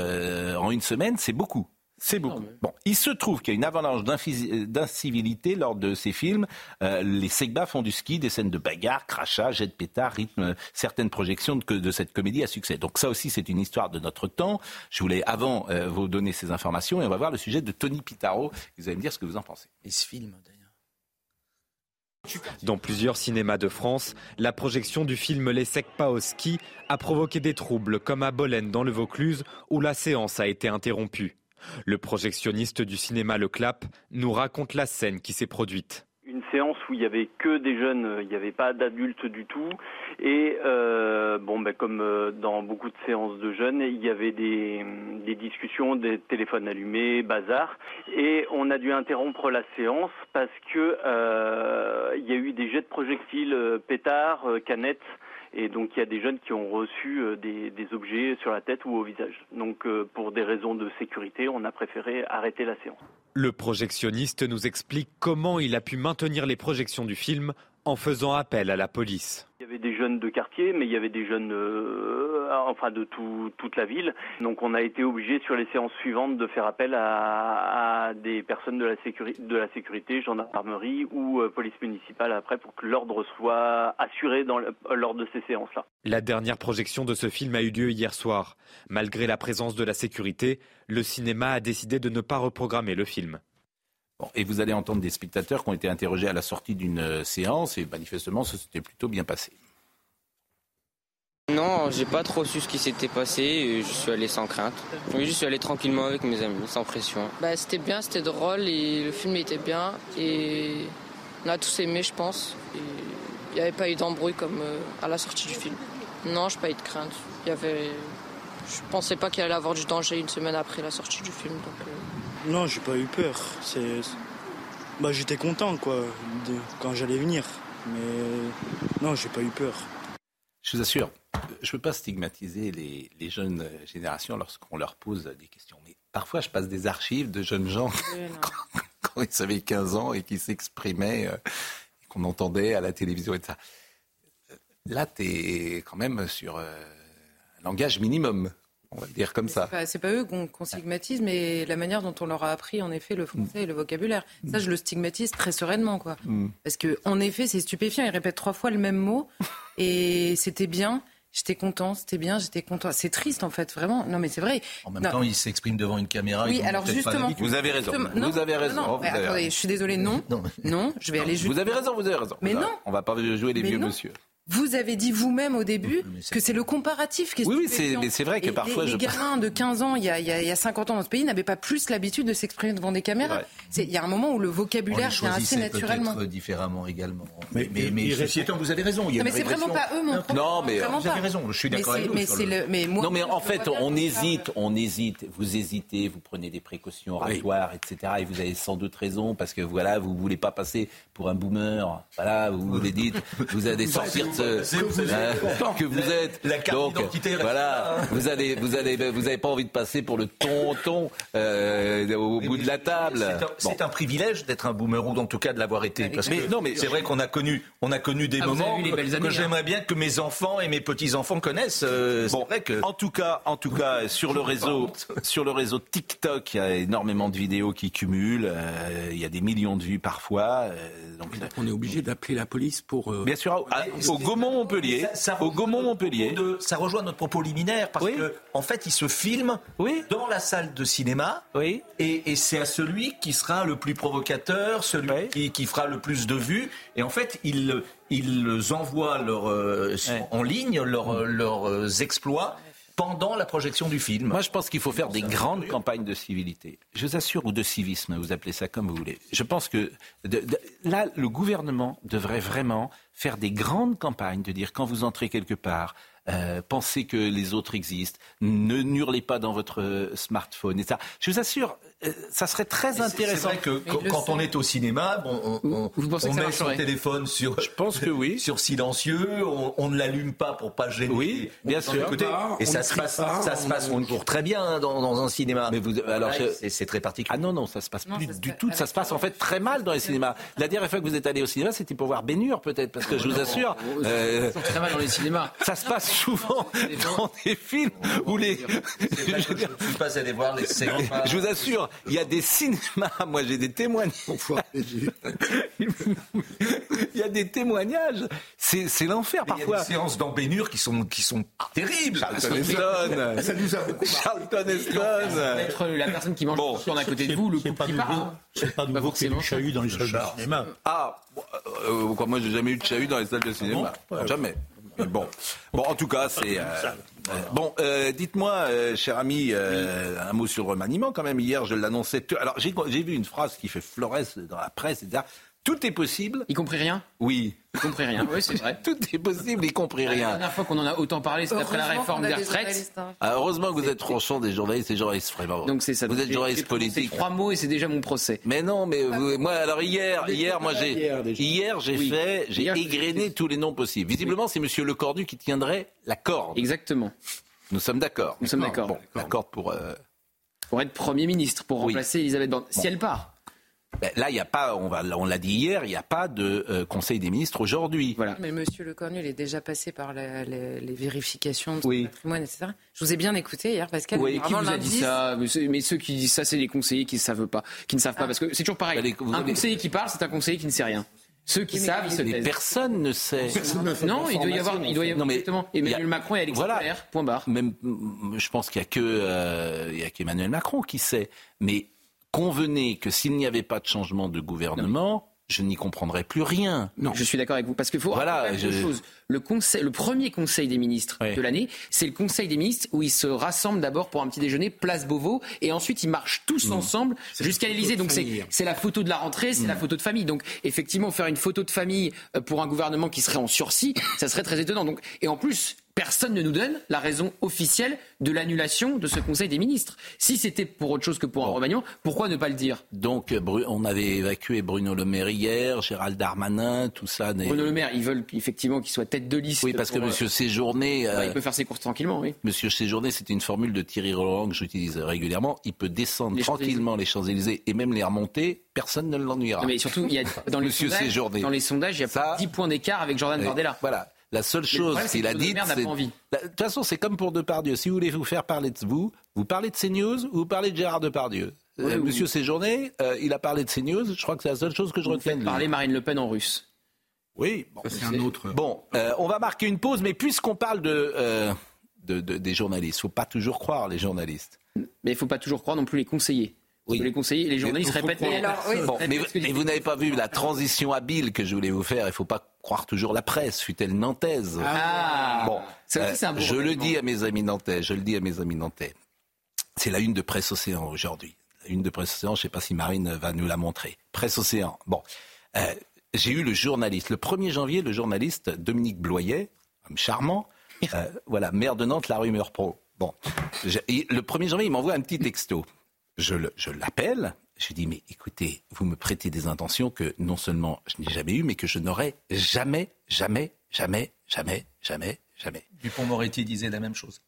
en une semaine, c'est beaucoup. C'est beaucoup. Bon, il se trouve qu'il y a une avalanche d'incivilité lors de ces films. Euh, les Segba font du ski, des scènes de bagarre, crachats, jets de pétard, rythme certaines projections de, de, cette comédie à succès. Donc ça aussi, c'est une histoire de notre temps. Je voulais avant euh, vous donner ces informations et on va voir le sujet de Tony Pitaro. Vous allez me dire ce que vous en pensez. Et ce film, d'ailleurs. Dans plusieurs cinémas de France, la projection du film Les Secpa au a provoqué des troubles, comme à Bolène dans le Vaucluse, où la séance a été interrompue. Le projectionniste du cinéma Le Clap nous raconte la scène qui s'est produite une séance où il y avait que des jeunes, il n'y avait pas d'adultes du tout. Et euh, bon, ben, comme euh, dans beaucoup de séances de jeunes, il y avait des, discussions, des téléphones allumés, bazar. Et on a dû interrompre la séance parce que euh, il y a eu des jets de projectiles, pétards, canettes. Et donc il y a des jeunes qui ont reçu des, des objets sur la tête ou au visage. Donc pour des raisons de sécurité, on a préféré arrêter la séance. Le projectionniste nous explique comment il a pu maintenir les projections du film en faisant appel à la police. Il y avait des jeunes de quartier, mais il y avait des jeunes, euh, enfin de toute la ville. Donc on a été obligé sur les séances suivantes de faire appel à, des personnes de la, sécurité, de la sécurité, gendarmerie ou euh, police municipale après pour que l'ordre soit assuré dans lors de ces séances-là. La dernière projection de ce film a eu lieu hier soir. Malgré la présence de la sécurité, le cinéma a décidé de ne pas reprogrammer le film. Et vous allez entendre des spectateurs qui ont été interrogés à la sortie d'une euh, séance et manifestement ça s'était plutôt bien passé. Non, j'ai pas trop su ce qui s'était passé. Je suis allé sans crainte. Oui, je suis allé tranquillement avec mes amis, sans pression. Bah, c'était bien, c'était drôle et le film était bien et on a tous aimé, je pense. Il n'y avait pas eu d'embrouille comme euh, à la sortie du film. Non, je n'ai pas eu de crainte. Il y avait je pensais pas qu'il allait avoir du danger une semaine après la sortie du film. Donc, euh. Non, j'ai pas eu peur. C'est, bah, j'étais content quoi, de... quand j'allais venir. Mais non, j'ai pas eu peur. Je vous assure, je ne veux pas stigmatiser les, jeunes générations lorsqu'on leur pose des questions. Mais parfois, je passe des archives de jeunes gens quand, ils avaient 15 ans et qui s'exprimaient, euh, qu'on entendait à la télévision et ça. Là, tu es quand même sur euh, un langage minimum. On va le dire comme ça. C'est pas, pas eux qu'on stigmatise, mais la manière dont on leur a appris en effet le français et le vocabulaire. Ça, je le stigmatise très sereinement, quoi. Mm. Parce que en effet, c'est stupéfiant. Ils répètent trois fois le même mot et c'était bien. J'étais content, c'était bien, j'étais content. C'est triste en fait, vraiment. Non, mais c'est vrai. En même temps, il s'exprime devant une caméra. Oui, alors justement. Vous avez raison. vous avez raison. Non, attendez, je suis désolée. Non, non, je vais aller juste. Vous avez raison, vous avez raison. Mais non. On va pas jouer les vieux monsieur. Vous avez dit vous-même au début que c'est le comparatif qui est Oui, oui mais c'est vrai que parfois... Les, les gamins de 15 ans, il y, a, il y a 50 ans dans ce pays, n'avaient pas plus l'habitude de s'exprimer devant des caméras. Il y a un moment où le vocabulaire vient assez naturellement. peut-être différemment également. Mais, mais, mais vous avez raison. Il y a mais c'est vraiment pas eux, mon Non, mais vous avez raison, je suis d'accord avec vous. Non, mais en fait, on hésite, on hésite. Vous hésitez, vous prenez des précautions oratoires, etc. Et vous avez sans doute raison, parce que voilà, vous voulez pas passer pour un boomer. Voilà, vous vous dites, vous allez sortir de ce que vous êtes. La carte Donc, voilà, vous allez, vous allez, vous avez pas envie de passer pour le tonton euh, au bout de la table. C'est un, privilège d'être un boomer ou en tout cas de l'avoir été. Parce que non, mais c'est vrai qu'on a connu, on a connu des ah, moments que, hein. j'aimerais bien que mes enfants et mes petits enfants connaissent. Euh, bon, vrai que... en tout cas, en tout cas, sur le réseau, sur le réseau TikTok, il y a énormément de vidéos qui cumulent. Euh, il y a des millions de vues parfois. donc, on est obligé d'appeler la police pour. Bien sûr, au Gaumont Montpellier, ça, au Gaumont Montpellier. ça rejoint notre propos liminaire parce qu'en en fait, il se filme dans la salle de cinéma. Oui. Et, c'est à celui qui sera le plus provocateur, celui qui, fera le plus de vues. Et en fait, ils, ils envoient leur, euh, en ligne leurs, leurs exploits pendant la projection du film. Moi, je pense qu'il faut faire des grandes campagnes de civilité. Je vous assure, ou de civisme, vous appelez ça comme vous voulez. Je pense que là, le gouvernement devrait vraiment faire des grandes campagnes de dire quand vous entrez quelque part, euh, pensez que les autres existent, ne hurlez pas dans votre smartphone, etc. Je vous assure, euh, ça serait très intéressant. C'est vrai que quand, on est au cinéma, on, on, on met son téléphone sur, Je pense que oui. sur silencieux, on, ne l'allume pas pour pas gêner. Oui, bien sûr. et ça se passe, ça se passe toujours très bien dans, un cinéma. Mais vous, alors c'est très particulier. Ah non non, ça se passe plus du tout. Ça se passe en fait très mal dans les cinémas. La dernière fois que vous êtes allé au cinéma, c'était pour voir Bénur peut-être, parce que je vous assure, euh, très mal dans les cinémas. Ça se passe souvent dans des films où les. Je pas allé voir les Je vous assure, il y a des cinémas, moi j'ai des témoignages. il y a des témoignages. C'est l'enfer parfois. Il y a des séances dans Bénur qui sont, qui sont terribles. Charlton Heston. Ça nous a Charlton Heston. Être la personne qui mange bon. sur à côté de vous, le coup qui part. C'est pas nouveau qu'il y ait du chahut dans les salles de cinéma. Ah, euh, quoi, moi j'ai jamais eu de chahut dans les salles de cinéma. Jamais. Bon, bon, en tout cas, c'est. Euh, euh, bon, euh, dites-moi, cher ami, un mot sur le remaniement quand même. Hier, je l'annonçais. Alors, j'ai vu une phrase qui fait florès dans la presse, etc. Tout est possible. Y compris rien Oui. Y compris rien, oui, c'est vrai. Tout est possible, y compris rien. La dernière fois qu'on en a autant parlé, c'était après la réforme des retraites. Hein. Ah, heureusement que vous êtes tranchant des journalistes et journalistes, vraiment. Donc c'est ça. Vous êtes journaliste politique. trois mots et c'est déjà mon procès. Mais non, mais moi, alors hier, hier, moi j'ai, hier j'ai fait, j'ai égrené tous les noms possibles. Visiblement, c'est Monsieur Lecordu qui tiendrait la corde. Exactement. Nous sommes d'accord. Nous sommes d'accord. Bon, la corde pour. Euh, pour être Premier ministre, pour remplacer Elisabeth Borne. Si elle part. Ben, là, il n'y a pas, on, va, on l'a dit hier, il n'y a pas de euh, Conseil des ministres aujourd'hui. Voilà. Mais Monsieur Le Cornu, il est déjà passé par les, vérifications de son patrimoine, etc. Je vous ai bien écouté hier, Pascal. Oui, qui vous a dit ça mais, ceux qui disent ça, c'est les conseillers qui ne savent pas, qui ne savent pas, ah. parce que c'est toujours pareil. un conseiller qui parle, c'est un conseiller qui ne sait rien. Ceux qui savent, ils se taisent. Personne ne sait. non, il doit y avoir, il doit y avoir non, exactement. Emmanuel Macron et Alexis voilà. point barre. Même, je pense qu'il n'y a que, euh, il y a qu'Emmanuel Macron qui sait. Mais convenez que s'il n'y avait pas de changement de gouvernement, je n'y comprendrais plus rien. Non, je suis d'accord avec vous parce qu'il faut voilà, je... chose. Le conseil, le premier conseil des ministres de l'année, c'est le conseil des ministres où ils se rassemblent d'abord pour un petit déjeuner place Beauvau et ensuite ils marchent tous mmh. ensemble jusqu'à l'Élysée. Donc c'est la photo de la rentrée, c'est la mmh. photo de famille. Donc effectivement faire une photo de famille euh, pour un gouvernement qui serait en sursis, ça serait très étonnant. Donc et en plus personne ne nous donne la raison officielle de l'annulation de ce Conseil des ministres. Si c'était pour autre chose que pour un remaniement, pourquoi ne pas le dire? Donc, on avait évacué Bruno Le Maire hier, Gérald Darmanin, tout ça. Bruno Le Maire, ils veulent effectivement qu'il soit tête de liste. Oui, parce que Monsieur Séjourné. Euh, il peut faire ses courses tranquillement, oui. Monsieur Séjourné, c'est une formule de Thierry Roland que j'utilise régulièrement. Il peut descendre tranquillement les Champs-Élysées et même les remonter. Personne ne l'ennuiera. Mais surtout, il y a, dans, les sondages, dans les sondages, il y a ça, 10 points d'écart avec Jordan Bardella. Voilà. La seule chose qu'il a dit, c'est... De toute façon, c'est comme pour Depardieu. Si vous voulez vous faire parler de vous, vous parlez de CNews ou vous parlez de Gérard Depardieu. Euh, monsieur Séjourné, euh, il a parlé de CNews. Je crois que c'est la seule chose que je retiens de Parler Marine Le Pen en russe. Oui, bon, c'est un autre. Bon, euh, on va marquer une pause, mais puisqu'on parle de, de, des journalistes, il faut pas toujours croire les journalistes. Mais il faut pas toujours croire non plus les conseillers. Oui. Les conseillers, les journalistes répètent. Mais, alors, mais, vous n'avez pas vu la transition habile que je voulais vous faire. Il ne faut pas croire toujours la presse, fut-elle nantaise. Ah, bon, euh, je le dis à mes amis nantais. Je le dis à mes amis nantais. C'est la une de Presse Océan aujourd'hui. La une de Presse Océan. Je ne sais pas si Marine va nous la montrer. Presse Océan. Bon, euh, j'ai eu le journaliste. Le 1er janvier, le journaliste Dominique Bloyet, homme charmant. Euh, voilà, maire de Nantes, la rumeur pro. Bon, le 1er janvier, il m'envoie un petit texto je l'appelle, je lui dis, mais écoutez, vous me prêtez des intentions que non seulement je n'ai jamais eues, mais que je n'aurais jamais, jamais, jamais, jamais, jamais, jamais. Dupont-Moretti disait la même chose.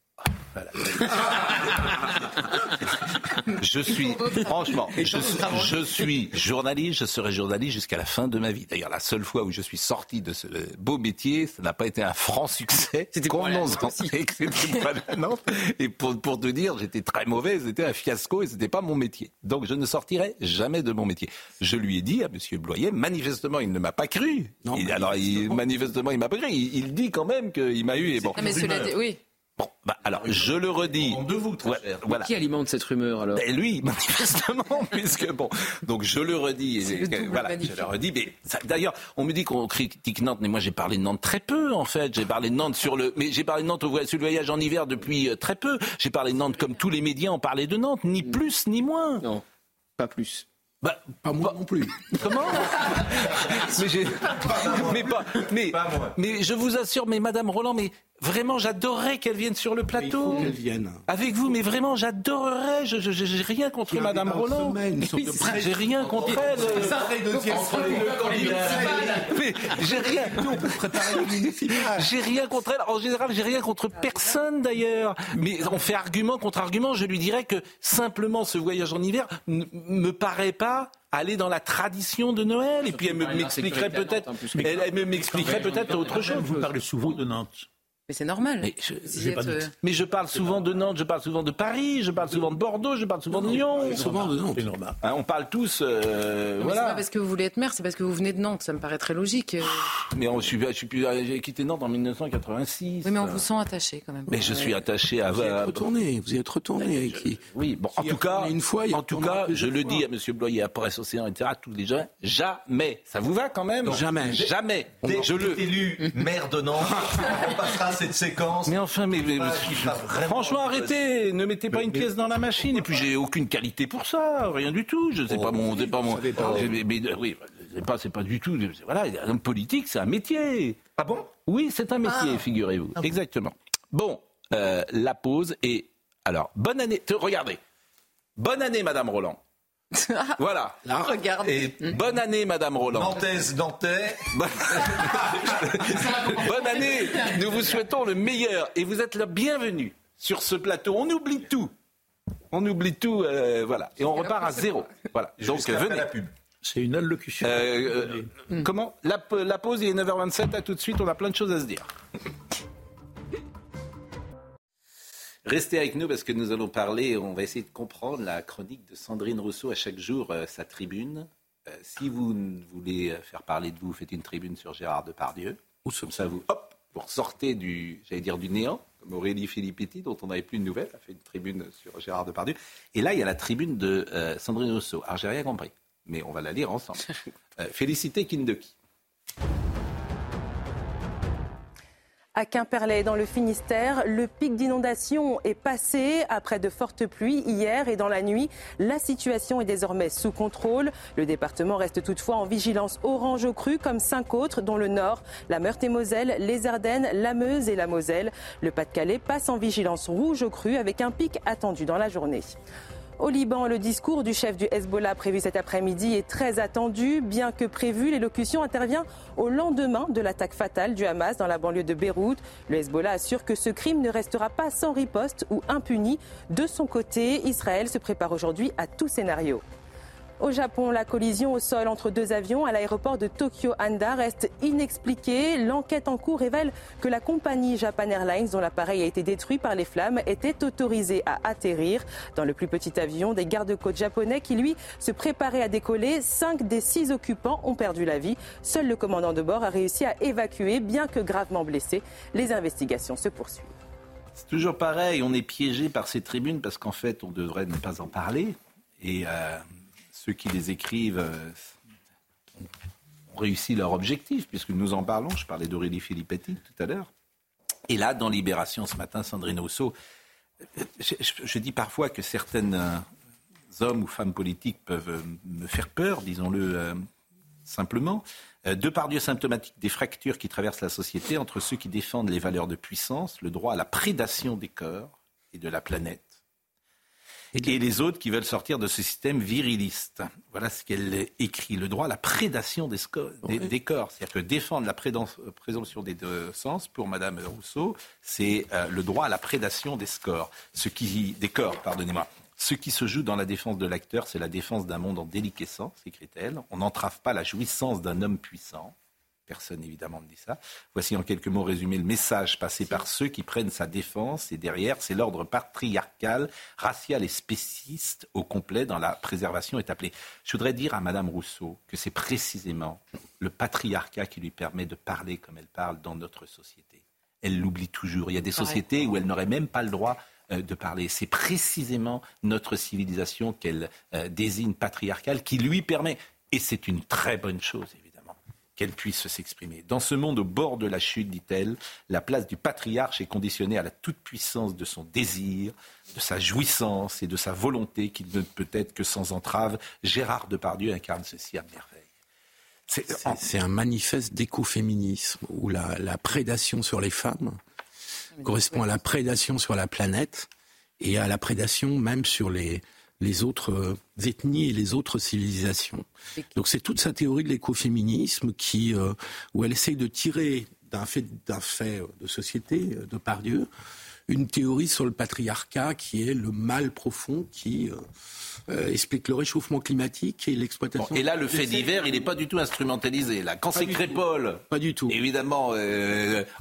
je suis, franchement, je, suis journaliste, je serai journaliste jusqu'à la fin de ma vie. D'ailleurs, la seule fois où je suis sorti de ce beau métier, ça n'a pas été un franc succès. C'était pour Et pour, pour te dire, j'étais très mauvais, c'était un fiasco et c'était pas mon métier. Donc, je ne sortirai jamais de mon métier. Je lui ai dit à Monsieur Bloyer, manifestement, il ne m'a pas cru. Non, alors, il, manifestement, il m'a pas cru. Il, dit quand même qu'il m'a eu. Et bon. mais cela oui. Bon, bah, alors je le redis. De vous, très voilà. Qui alimente cette rumeur alors? Ben, Lui, manifestement, puisque bon. Donc je le redis. voilà, je le redis. Mais d'ailleurs, on me dit qu'on critique Nantes, mais moi j'ai parlé de Nantes très peu en fait. J'ai parlé de Nantes sur le, mais j'ai parlé de Nantes sur le voyage en hiver depuis euh, très peu. J'ai parlé de Nantes comme tous les médias ont parlé de Nantes, ni plus ni moins. Non, pas plus. Bah, pas moi non plus. Comment mais, mais, pas, mais, mais je vous assure, mais Madame Roland, mais Vraiment, j'adorerais qu'elle vienne sur le plateau. qu'elle vienne. Avec vous, mais vraiment, j'adorerais. Je, j'ai rien contre Madame Roland. J'ai rien contre elle. Mais j'ai rien. J'ai rien contre elle. En général, j'ai rien contre personne d'ailleurs. Mais on fait argument contre argument. Je lui dirais que simplement ce voyage en hiver ne me paraît pas aller dans la tradition de Noël. Et puis elle m'expliquerait peut-être, elle m'expliquerait peut-être autre chose. Vous parlez souvent de Nantes. Mais c'est normal. Mais je, mais je, parle souvent de Nantes, je parle souvent de Paris, je parle souvent de Bordeaux, je parle souvent de Lyon. Souvent de Nantes. Hein, on parle tous. Euh, voilà. C'est pas parce que vous voulez être maire, c'est parce que vous venez de Nantes. Ça me paraît très logique. Mais on, je suis, j'ai quitté Nantes en 1986. Oui, mais on vous sent attaché quand même. Mais je suis attaché à. Vous y êtes retourné. Vous y êtes retourné. Qui... Oui, bon, en tout cas, une fois, en tout cas, je le dis à M. Bloyer, à Presse Océan, etc. Tous les gens, jamais. Ça vous va quand même? Jamais. Jamais. je le élu maire de Nantes. on passera cette séquence. Mais enfin, mais, franchement, arrêtez, ne mettez pas une pièce dans la machine. Et puis j'ai aucune qualité pour ça, rien du tout. Je sais pas mon, c'est pas mon. Mais, oui, c'est pas, c'est pas du tout. Voilà, un politique, c'est un métier. Ah bon? Oui, c'est un métier, ah. figurez-vous. Ah Exactement. Bon, euh, la pause et alors bonne année. Regardez, bonne année, Madame Roland. Voilà. Regardez. Et bonne année, Madame Roland. Nantaise, Nantais. bonne année. Nous vous souhaitons le meilleur et vous êtes le bienvenu sur ce plateau. On oublie tout. On oublie tout, euh, voilà. Et on repart à zéro. Voilà. Donc venez. La pub. C'est une allocution. Euh, euh, comment? La, la pause, il est 9h27. À tout de suite. On a plein de choses à se dire. Restez avec nous parce que nous allons parler, on va essayer de comprendre la chronique de Sandrine Rousseau à chaque jour, euh, sa tribune. Euh, si vous voulez euh, faire parler de vous, faites une tribune sur Gérard Depardieu. Ou comme ça, vous, hop, vous ressortez du, j'allais dire, du néant, comme Aurélie Filippetti, dont on n'avait plus de nouvelles, a fait une tribune sur Gérard Depardieu. Et là, il y a la tribune de Sandrine Rousseau. Alors, j'ai rien compris, mais on va la lire ensemble. Félicité Kindoki. À Quimperlé, dans le Finistère, le pic d'inondation est passé après de fortes pluies hier et dans la nuit. La situation est désormais sous contrôle. Le département reste toutefois en vigilance orange au cru, comme cinq autres, dont le Nord, la Meurthe-et-Moselle, les Ardennes, la Meuse et la Moselle. Le Pas-de-Calais passe en vigilance rouge au cru avec un pic attendu dans la journée. Au Liban, le discours du chef du Hezbollah prévu cet après-midi est très attendu. Bien que prévu, l'élocution intervient au lendemain de l'attaque fatale du Hamas dans la banlieue de Beyrouth. Le Hezbollah assure que ce crime ne restera pas sans riposte ou impuni. De son côté, Israël se prépare aujourd'hui à tout scénario. Au Japon, la collision au sol entre deux avions à l'aéroport de Tokyo Handa reste inexpliquée. L'enquête en cours révèle que la compagnie Japan Airlines, dont l'appareil a été détruit par les flammes, était autorisée à atterrir. Dans le plus petit avion, des gardes-côtes japonais qui, lui, se préparaient à décoller. Cinq des six occupants ont perdu la vie. Seul le commandant de bord a réussi à évacuer, bien que gravement blessé. Les investigations se poursuivent. C'est toujours pareil, on est piégé par ces tribunes parce qu'en fait, on devrait ne pas en parler. Et euh, ceux qui les écrivent euh, ont réussi leur objectif, puisque nous en parlons. Je parlais d'Aurélie Filippetti tout à l'heure. Et là, dans Libération ce matin, Sandrine Rousseau, je, je, dis parfois que certains euh, hommes ou femmes politiques peuvent euh, me faire peur, disons-le simplement. De par Dieu symptomatique des fractures qui traversent la société entre ceux qui défendent les valeurs de puissance, le droit à la prédation des corps et de la planète, et les autres qui veulent sortir de ce système viriliste. Voilà ce qu'elle écrit. Le droit à la prédation des, des, corps. C'est-à-dire que défendre la présomption des deux sens, pour Madame Rousseau, c'est euh, le droit à la prédation des scores. Ce qui, des corps, pardonnez-moi. Ce qui se joue dans la défense de l'acteur, c'est la défense d'un monde en déliquescence, écrit-elle. On n'entrave pas la jouissance d'un homme puissant. Personne évidemment ne dit ça. Voici en quelques mots résumé le message passé par ceux qui prennent sa défense et derrière c'est l'ordre patriarcal, racial et spéciste au complet dans la préservation est appelé. Je voudrais dire à Madame Rousseau que c'est précisément le patriarcat qui lui permet de parler comme elle parle dans notre société. Elle l'oublie toujours. Il y a des sociétés où elle n'aurait même pas le droit euh, de parler. C'est précisément notre civilisation qu'elle euh, désigne patriarcale qui lui permet, et c'est une très bonne chose qu'elle puisse s'exprimer. Dans ce monde au bord de la chute, dit-elle, la place du patriarche est conditionnée à la toute-puissance de son désir, de sa jouissance et de sa volonté qui ne peut être que sans entrave. Gérard Depardieu incarne ceci à merveille. C'est un manifeste d'écoféminisme où la, prédation sur les femmes correspond à la prédation sur la planète et à la prédation même sur les, les autres euh, ethnies et les autres civilisations. Donc c'est toute sa théorie de l'écoféminisme qui, euh, où elle essaye de tirer d'un fait, d'un fait de société, euh, de par Dieu, une théorie sur le patriarcat qui est le mal profond qui explique le réchauffement climatique et l'exploitation. et là, le fait divers, il n'est pas du tout instrumentalisé. Là, quand c'est Crépole, pas du tout. Évidemment,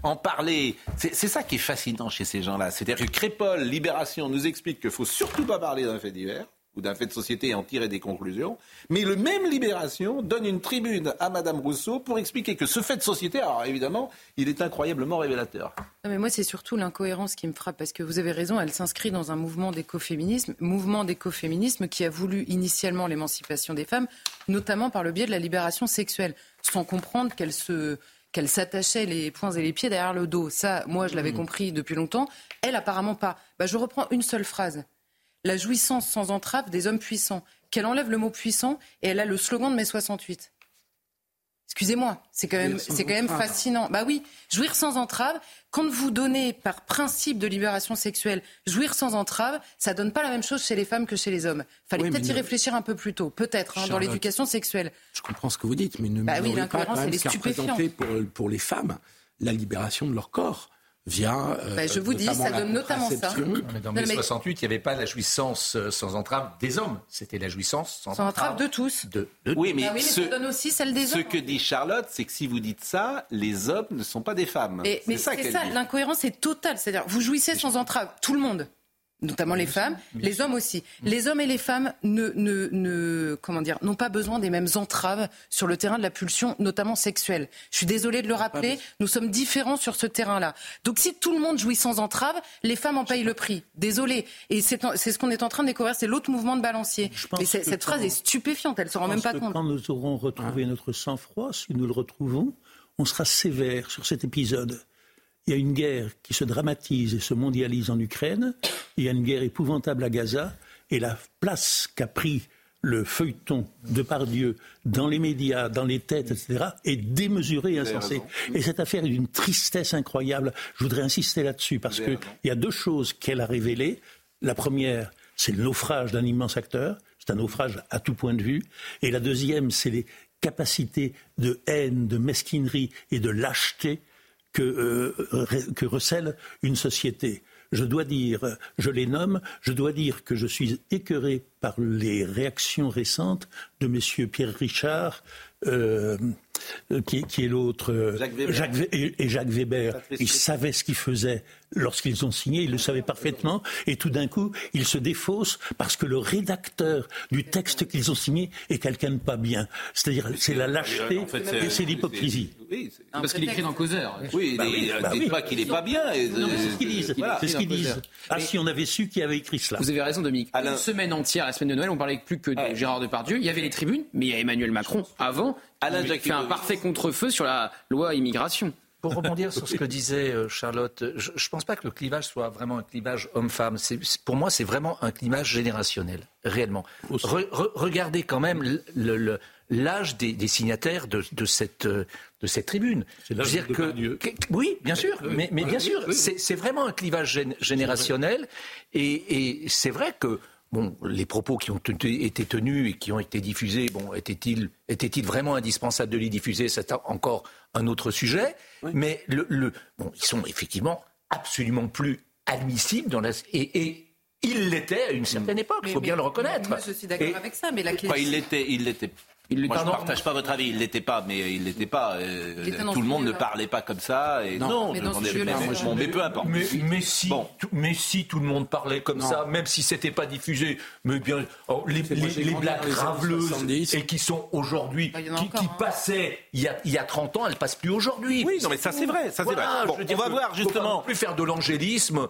en parler, c'est ça qui est fascinant chez ces gens-là. C'est-à-dire que Crépole, Libération, nous explique qu'il faut surtout pas parler d'un fait divers ou d'un fait de société et en tirer des conclusions. Mais le même Libération donne une tribune à Madame Rousseau pour expliquer que ce fait de société, alors évidemment, il est incroyablement révélateur. mais moi, c'est surtout l'incohérence qui me frappe, parce que vous avez raison, elle s'inscrit dans un mouvement d'écoféminisme, mouvement d'écoféminisme qui a voulu initialement l'émancipation des femmes, notamment par le biais de la libération sexuelle, sans comprendre qu'elle se qu'elle s'attachait les poings et les pieds derrière le dos. Ça, moi, je l'avais mmh. compris depuis longtemps. Elle, apparemment pas. Bah, je reprends une seule phrase la jouissance sans entrave des hommes puissants, qu'elle enlève le mot puissant et elle a le slogan de mai 68. Excusez-moi, c'est quand même, c'est quand même fascinant. Bah oui, jouir sans entrave. Quand vous donnez par principe de libération sexuelle, jouir sans entrave, ça donne pas la même chose chez les femmes que chez les hommes. Fallait peut-être y réfléchir un peu plus tôt, peut-être hein, dans l'éducation sexuelle. Je comprends ce que vous dites, mais ne bah oui, pas quand même ce pour, pour les femmes la libération de leur corps via. Euh, bah, je vous dis, ça donne notamment ça. dans mai 68, il n'y avait pas la jouissance euh, sans entrave des hommes, c'était la jouissance sans, sans entrave de tous. De, oui, mais, bah ce, ça donne aussi celle des ce que dit Charlotte, c'est que si vous dites ça, les hommes ne sont pas des femmes. Mais, c'est ça, ça l'incohérence est totale. C'est-à-dire, vous jouissez sans entrave, tout le monde notamment les femmes, les hommes aussi. Les hommes et les femmes ne, ne, ne comment dire, n'ont pas besoin des mêmes entraves sur le terrain de la pulsion, notamment sexuelle. Je suis désolée de le rappeler, nous sommes différents sur ce terrain-là. Donc si tout le monde jouit sans entrave, les femmes en payent le prix. Désolée. Et c'est ce qu'on est en train de découvrir, c'est l'autre mouvement de balancier. Mais cette phrase est stupéfiante, elle ne se rend même pas compte. Quand nous aurons retrouvé notre sang-froid, si nous le retrouvons, on sera sévère sur cet épisode. Il y a une guerre qui se dramatise et se mondialise en Ukraine, il y a une guerre épouvantable à Gaza, et la place qu'a pris le feuilleton de Pardieu dans les médias, dans les têtes, etc., est démesuré et insensé. Et cette affaire est d'une tristesse incroyable. Je voudrais insister là-dessus parce qu'il y a deux choses qu'elle a révélées. La première, c'est le naufrage d'un immense acteur. C'est un naufrage à tout point de vue. Et la deuxième, c'est les capacités de haine, de mesquinerie et de lâcheté que, euh, que recèle une société. Je dois dire, je les nomme, je dois dire que je suis écœuré par les réactions récentes de messieurs Pierre Richard, euh, qui, est l'autre, euh, Jacques, et, Jacques Weber. Ils savaient ce qu'ils faisaient lorsqu'ils ont signé, ils le savaient parfaitement, et tout d'un coup, ils se défaussent parce que le rédacteur du texte qu'ils ont signé est quelqu'un de pas bien. C'est-à-dire, c'est la lâcheté et c'est l'hypocrisie. parce qu'il écrit dans Causeur. Oui, bah oui, bah pas qu'il est pas bien. c'est ce qu'ils disent. C'est ce qu'ils disent. Ah, si on avait su qui avait écrit cela. Vous avez raison, Dominique. Une semaine entière, la semaine de Noël, on parlait plus que de Gérard Depardieu. Il y avait les tribunes, mais il y a Emmanuel Macron avant. Alain Jacques fait un parfait contre-feu sur la loi immigration. Pour rebondir sur ce que disait euh, Charlotte, je ne pense pas que le clivage soit vraiment un clivage homme-femme. Pour moi, c'est vraiment un clivage générationnel, réellement. regardez quand même l'âge des, signataires de, cette, de cette tribune. C'est l'âge de que, Oui, bien sûr, mais, bien sûr, c'est vraiment un clivage générationnel. Et, et c'est vrai que Bon, les propos qui ont été tenus et qui ont été diffusés, bon, étaient-ils étaient vraiment indispensables de les diffuser? C'est encore un autre sujet. Mais le, bon, ils sont effectivement absolument plus admissibles dans la, et, et il l'était à une certaine époque, il faut bien le reconnaître. Moi, je suis d'accord avec ça, mais la question... il l'était, il l'était moi, je ne partage pas votre avis. Il l'était pas, mais il l'était pas. Euh, tout le monde ne parlait pas comme ça. Et non, mais, mais peu importe. Mais, si, tout, mais si tout le monde parlait comme ça, même si c'était pas diffusé, mais bien oh, les, les, blagues graveleuses et qui sont aujourd'hui, bah, qui, qui, hein. passaient il y, a, il y a 30 ans, elles passent plus aujourd'hui. Oui, non, mais ça c'est vrai, ça c'est vrai. on va voir justement. Plus faire de l'angélisme.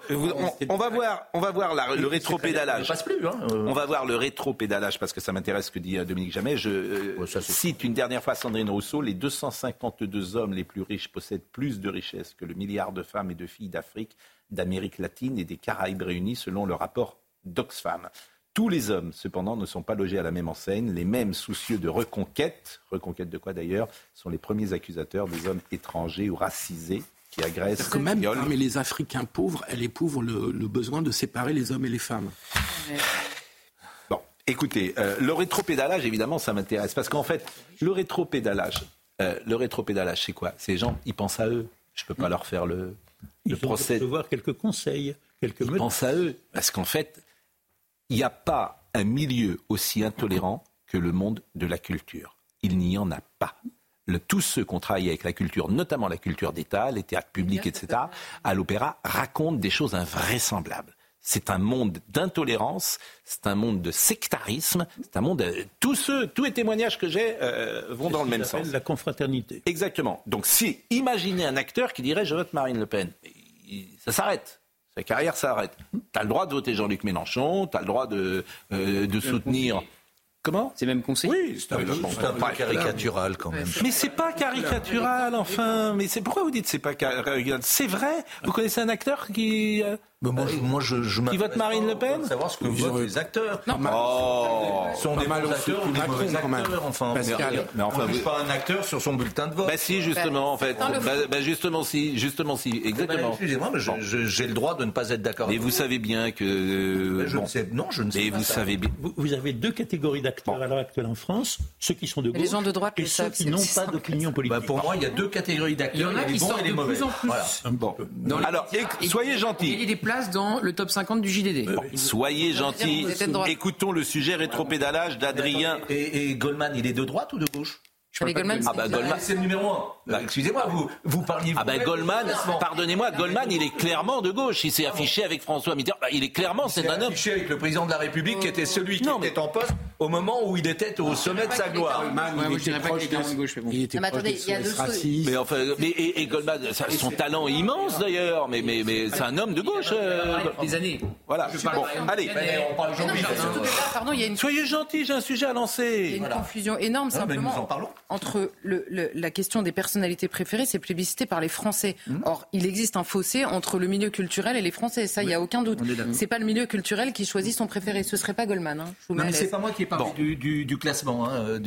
On, va voir, on va voir le rétro-pédalage. passe plus. Hein, euh. On va voir le rétro-pédalage parce que ça m'intéresse ce que dit euh, Dominique Jamais. Je, cite une dernière fois Sandrine Rousseau, les 252 hommes les plus riches possèdent plus de richesses que le milliard de femmes et de filles d'Afrique, d'Amérique latine et des Caraïbes réunis selon le rapport d'Oxfam. Tous les hommes, cependant, ne sont pas logés à la même enseigne. Les mêmes soucieux de reconquête, reconquête de quoi d'ailleurs, sont les premiers accusateurs des hommes étrangers ou racisés qui agressent. Quand même, mais les Africains pauvres, elles éprouvent le, le, besoin de séparer les hommes et les femmes. Écoutez, euh, le rétropédalage, évidemment, ça m'intéresse. Parce qu'en fait, le rétropédalage, euh, le rétropédalage, c'est quoi? Ces gens, ils pensent à eux. Je ne peux pas leur faire le, procès. Ils voir quelques conseils, quelques Ils pensent à eux. Parce qu'en fait, il n'y a pas un milieu aussi intolérant que le monde de la culture. Il n'y en a pas. Le, tous ceux qui ont travaillé avec la culture, notamment la culture d'État, les théâtres publics, etc., à l'opéra, racontent des choses invraisemblables. C'est un monde d'intolérance, c'est un monde de sectarisme, c'est un monde. Euh, tous ceux, tous les témoignages que j'ai euh, vont dans le même sens. La confraternité. Exactement. Donc, si imaginez un acteur qui dirait je vote Marine Le Pen, ça s'arrête. Sa carrière s'arrête. Tu as le droit de voter Jean-Luc Mélenchon, tu as le droit de, euh, de soutenir Comment C'est même conseil Oui, c'est un, peu caricatural quand même. Mais c'est pas caricatural, enfin. Mais c'est pourquoi vous dites c'est pas caricatural C'est vrai? Vous connaissez un acteur qui euh, moi, je, moi, je, je qui vote Marine Le Pen Savoir ce que votent les acteurs. Non, oh, sont des mauvais acteurs ou des mauvais acteurs, enfin. Pascal, mais, enfin, vous... pas un acteur sur son bulletin de vote. Bah si, justement, en fait. Bah, bah, justement si, justement si, exactement. Excusez-moi, mais j'ai le droit de ne pas être d'accord. Mais vous savez bien que. Je ne sais, non, je ne sais mais pas. vous savez bien. Vous avez deux catégories d'acteurs à l'heure actuelle en France ceux qui sont de gauche les gens de droite et ceux qui n'ont pas d'opinion politique. Bah, pour moi, il y a deux catégories d'acteurs. Il y en a qui sortent de plus en plus. Bon. Alors, soyez gentils. Dans le top 50 du JDD. Soyez gentils. Écoutons le sujet rétropédalage d'Adrien. Et, Goldman, il est de droite ou de gauche? Goldman, ah bah Goldman, c'est le numéro un. Bah, excusez-moi, vous, vous parliez. Ah bah Goldman, pardonnez-moi, Goldman, il est clairement de gauche. Il s'est affiché avec François Mitterrand. Bah, il est clairement, c'est un homme. affiché avec le président de la République qui était celui qui était en poste au moment où il était au sommet de sa gloire. il, était proche de, gauche, mais bon. il était attendez, il y a deux choses. Mais enfin, mais, et, Goldman, son talent immense d'ailleurs, mais, mais, mais c'est un homme de gauche. Euh, des années. Voilà. Bon, allez. On parle aujourd'hui. Pardon, il y a une. Soyez gentil, j'ai un sujet à lancer. Il y a une confusion énorme simplement entre le, la question des personnalités préférées, c'est plébiscité par les Français. Hmm. Or, il existe un fossé entre le milieu culturel et les Français. Ça, il n'y a aucun doute. C'est pas le milieu culturel qui choisit son préféré. Ce serait pas Goldman. Hein. Non, mais c'est pas moi qui ai parlé du, classement. Hein,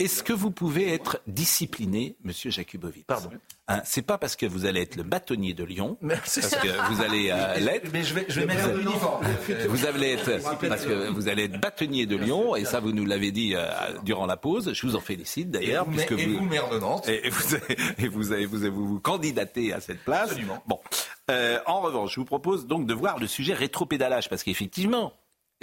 Est-ce que vous pouvez être discipliné, Monsieur Jakubovic Pardon. Hein, c'est pas parce que vous allez être le bâtonnier de Lyon, parce que vous allez euh, l'être. Mais je vais, je vais mettre l'uniforme. Vous allez être, parce que vous allez être bâtonnier de Lyon, et ça vous nous l'avez dit euh, durant la pause. Je vous en félicite d'ailleurs, puisque et vous, maire de Nantes, et, vous, et vous avez, vous, avez, vous, vous candidatez à cette place. Absolument. Bon. Euh, en revanche, je vous propose donc de voir le sujet rétropédalage, parce qu'effectivement,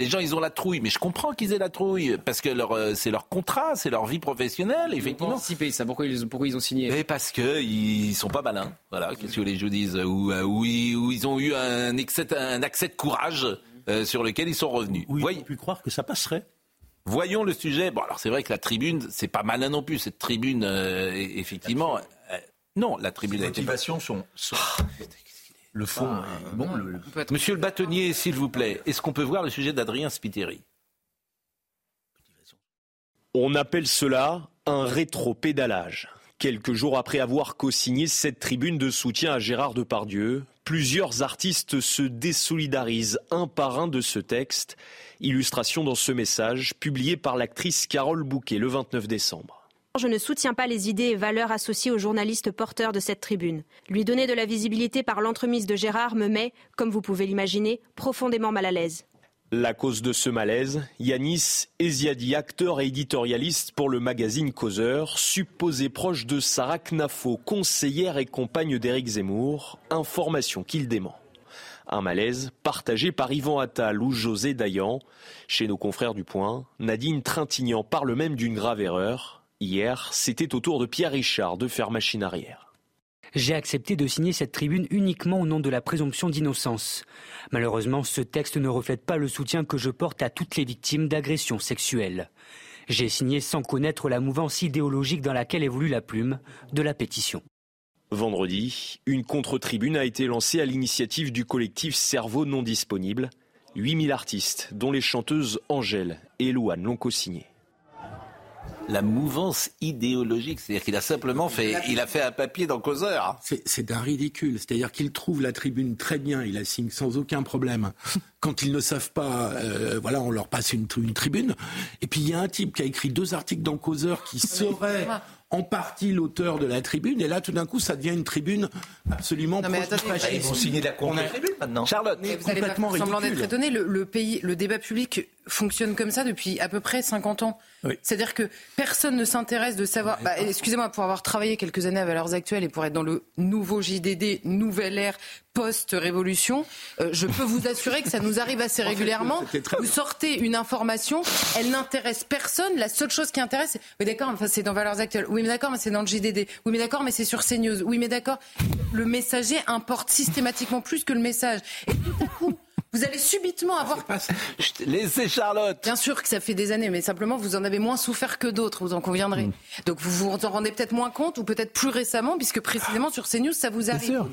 les gens, ils ont la trouille, mais je comprends qu'ils aient la trouille parce que leur, euh, c'est leur contrat, c'est leur vie professionnelle, effectivement. Ils ça. Pourquoi ils, pourquoi ils ont signé mais Parce que ils sont pas malins. Voilà, qu'est-ce que les jeux disent Ou euh, où, ils, ont eu un excès, un accès de courage euh, sur lequel ils sont revenus. Oui, Voyez... pu croire que ça passerait. Voyons le sujet. Bon, alors c'est vrai que la tribune, c'est pas malin non plus. Cette tribune, effectivement, non, la tribune. Les motivations sont... sont... Le fond. Ah, bon, Monsieur le bâtonnier, s'il vous plaît, est-ce qu'on peut voir le sujet d'Adrien Spiteri? On appelle cela un rétro-pédalage. Quelques jours après avoir co-signé cette tribune de soutien à Gérard Depardieu, plusieurs artistes se désolidarisent un par un de ce texte. Illustration dans ce message publié par l'actrice Carole Bouquet le 29 décembre. Je ne soutiens pas les idées et valeurs associées aux journalistes porteurs de cette tribune. Lui donner de la visibilité par l'entremise de Gérard me met, comme vous pouvez l'imaginer, profondément mal à l'aise. La cause de ce malaise, Yanis Eziadi, acteur et éditorialiste pour le magazine Causeur, supposé proche de Sarah Knafo, conseillère et compagne d'Éric Zemmour, information qu'il dément. Un malaise partagé par Yvan Attal ou José Dayan. Chez nos confrères du Point, Nadine Trintignant parle même d'une grave erreur. Hier, c'était au tour de Pierre Richard de faire machine arrière. J'ai accepté de signer cette tribune uniquement au nom de la présomption d'innocence. Malheureusement, ce texte ne reflète pas le soutien que je porte à toutes les victimes d'agressions sexuelles. J'ai signé sans connaître la mouvance idéologique dans laquelle évolue la plume de la pétition. Vendredi, une contre-tribune a été lancée à l'initiative du collectif Cerveau non disponible. 8000 artistes, dont les chanteuses Angèle et Louane l'ont co-signé la mouvance idéologique. C'est-à-dire qu'il a simplement fait, il a fait un papier dans Causeur. C'est un ridicule. C'est-à-dire qu'il trouve la tribune très bien, il la signe sans aucun problème. Quand ils ne savent pas, euh, voilà, on leur passe une, une, tribune. Et puis il y a un type qui a écrit deux articles dans Causeur qui serait en partie l'auteur de la tribune, et là, tout d'un coup, ça devient une tribune absolument non, mais Ils vont signer la contre-tribune maintenant. Charlotte, mais vous complètement allez semblant d'être étonné. Le, le, pays, le débat public fonctionne comme ça depuis à peu près 50 ans. C'est-à-dire que personne ne s'intéresse de savoir. Bah, excusez-moi, pour avoir travaillé quelques années à Valeurs Actuelles et pour être dans le nouveau JDD, nouvelle ère, post-révolution, euh, je peux vous assurer que ça nous arrive assez régulièrement. Vous sortez une information, elle n'intéresse personne. La seule chose qui intéresse, oui d'accord, enfin, c'est dans Valeurs Actuelles. Oui mais d'accord, mais c'est dans le JDD. Oui mais d'accord, mais c'est sur CNews. Oui mais d'accord. Le messager importe systématiquement plus que le message. Et tout à coup, vous allez subitement avoir. Laissez Charlotte. Bien sûr que ça fait des années, mais simplement vous en avez moins souffert que d'autres, vous en conviendrez. Mm. Donc vous vous en rendez peut-être moins compte, ou peut-être plus récemment, puisque précisément sur CNews, ça vous arrive.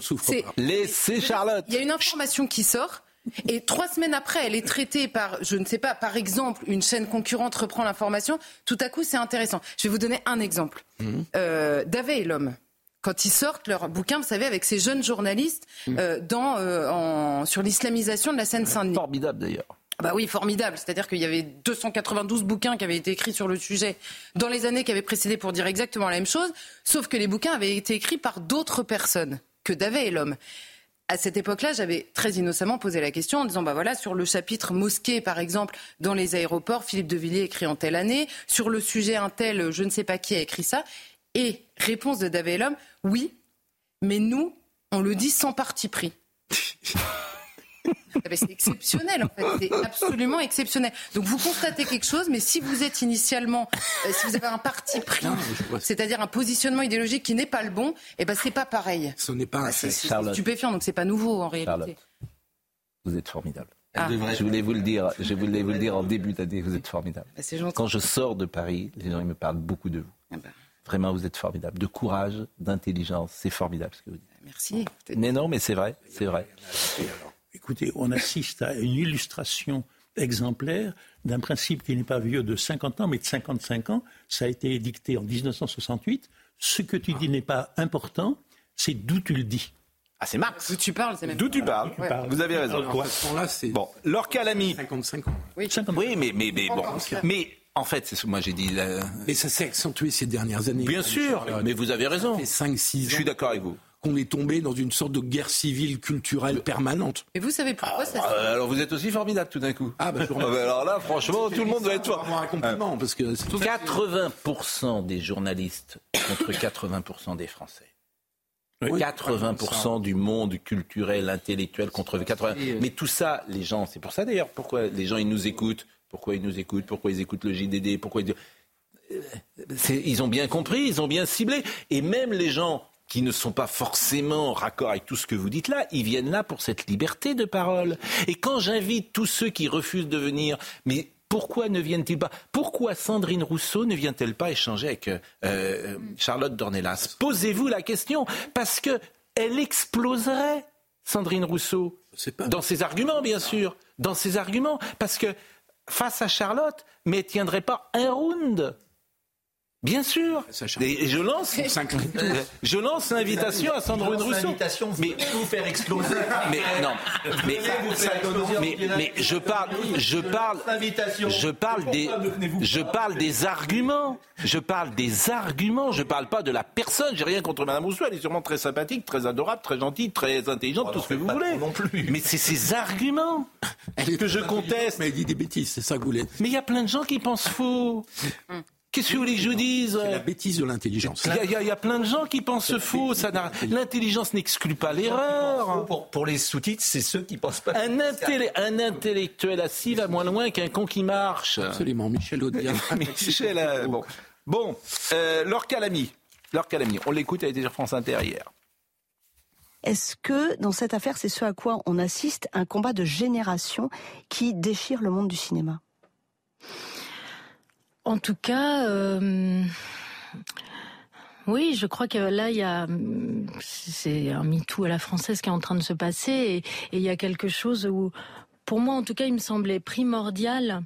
Laissez Charlotte. Il y a une information qui sort. Et trois semaines après, elle est traitée par, je ne sais pas, par exemple, une chaîne concurrente reprend l'information. Tout à coup, c'est intéressant. Je vais vous donner un exemple. Mmh. Euh, et l'homme quand ils sortent leur bouquin, vous savez, avec ces jeunes journalistes mm. euh, dans, euh, en, sur l'islamisation de la Seine-Saint-Denis. Formidable d'ailleurs. Bah oui, formidable. C'est-à-dire qu'il y avait 292 bouquins qui avaient été écrits sur le sujet dans les années qui avaient précédé pour dire exactement la même chose, sauf que les bouquins avaient été écrits par d'autres personnes que Davé et l'homme. À cette époque-là, j'avais très innocemment posé la question en disant, bah voilà, sur le chapitre mosquée, par exemple, dans les aéroports, Philippe de Villiers écrit en telle année, sur le sujet un tel, je ne sais pas qui a écrit ça, et réponse de David Lhomme, oui, mais nous, on le dit sans parti pris. Ah ben, c'est exceptionnel, en fait. C'est absolument exceptionnel. Donc, vous constatez quelque chose, mais si vous êtes initialement, euh, si vous avez un parti pris, c'est-à-dire un positionnement idéologique qui n'est pas le bon, eh ben, c'est pas pareil. Ce n'est pas ah, C'est stupéfiant, donc c'est pas nouveau, en réalité. Vous êtes formidable. Ah. Je voulais vous le dire, je voulais vous le dire en début d'année, vous êtes formidable. Bah, Quand je sors de Paris, les gens ils me parlent beaucoup de vous. Ah bah. Vraiment, vous êtes formidable. De courage, d'intelligence, c'est formidable ce que vous dites. Merci. Mais non, mais c'est vrai, c'est vrai. Écoutez, on assiste à une illustration exemplaire d'un principe qui n'est pas vieux de 50 ans, mais de 55 ans. Ça a été édicté en 1968. Ce que tu dis n'est pas important, c'est d'où tu le dis. Ah, c'est Marx. D'où tu parles, c'est même. D'où tu parles. Vous avez raison. là, c'est. Bon, leur calami. 55 ans. Oui, oui mais, mais, mais bon. Mais en fait, c'est ce que moi j'ai dit. Mais ça s'est accentué ces dernières années. Bien sûr, mais vous avez raison. 5-6 ans. Je suis d'accord avec vous qu'on est tombé dans une sorte de guerre civile culturelle permanente. Et vous savez pourquoi ça ah, bah, Alors vous êtes aussi formidable tout d'un coup. Ah, bah, ah bah alors là, franchement, tout le monde doit être fort. un compliment parce que 80% des journalistes contre 80% des Français. 80% du monde culturel, intellectuel contre 80. Mais tout ça, les gens, c'est pour ça d'ailleurs pourquoi les gens ils nous écoutent, pourquoi ils nous écoutent, pourquoi ils écoutent le JDD, pourquoi ils... ils ont bien compris, ils ont bien ciblé. Et même les gens qui ne sont pas forcément raccord avec tout ce que vous dites là, ils viennent là pour cette liberté de parole. Et quand j'invite tous ceux qui refusent de venir, mais pourquoi ne viennent-ils pas? Pourquoi Sandrine Rousseau ne vient-elle pas échanger avec euh, euh, Charlotte Dornelas? Posez-vous la question, parce que elle exploserait, Sandrine Rousseau, dans ses arguments, bien sûr, dans ses arguments, parce que face à Charlotte, mais tiendrait pas un round. Bien sûr. Et je lance, je lance l'invitation à Sandrine Rousseau. Mais vous faire exploser. Mais non. Mais, mais, je parle, je parle, je parle des, je parle des arguments. Je parle des arguments. Je parle pas de la personne. J'ai rien contre Madame Rousseau. Elle est sûrement très sympathique, très adorable, très gentille, très intelligente, tout ce que vous voulez. Non plus. Mais c'est ces arguments que je conteste. Mais elle dit des bêtises. C'est ça que vous voulez. Mais il y a plein de gens qui pensent faux. Qu'est-ce que vous voulez que je vous dise? C'est la bêtise de l'intelligence. Il y, a plein de gens qui pensent faux. L'intelligence n'exclut pas l'erreur. Pour, les sous-titres, c'est ceux qui pensent pas. Un, un intellectuel assis va moins loin qu'un con qui marche. Absolument, Michel Audiard. Michel, euh, bon. Bon, euh, Laure on l'écoute, elle était sur France Inter hier. Est-ce que dans cette affaire, c'est ce à quoi on assiste, un combat de génération qui déchire le monde du cinéma? En tout cas, euh, oui, je crois que là, il y a, c'est un MeToo à la française qui est en train de se passer, et, et il y a quelque chose où, pour moi, en tout cas, il me semblait primordial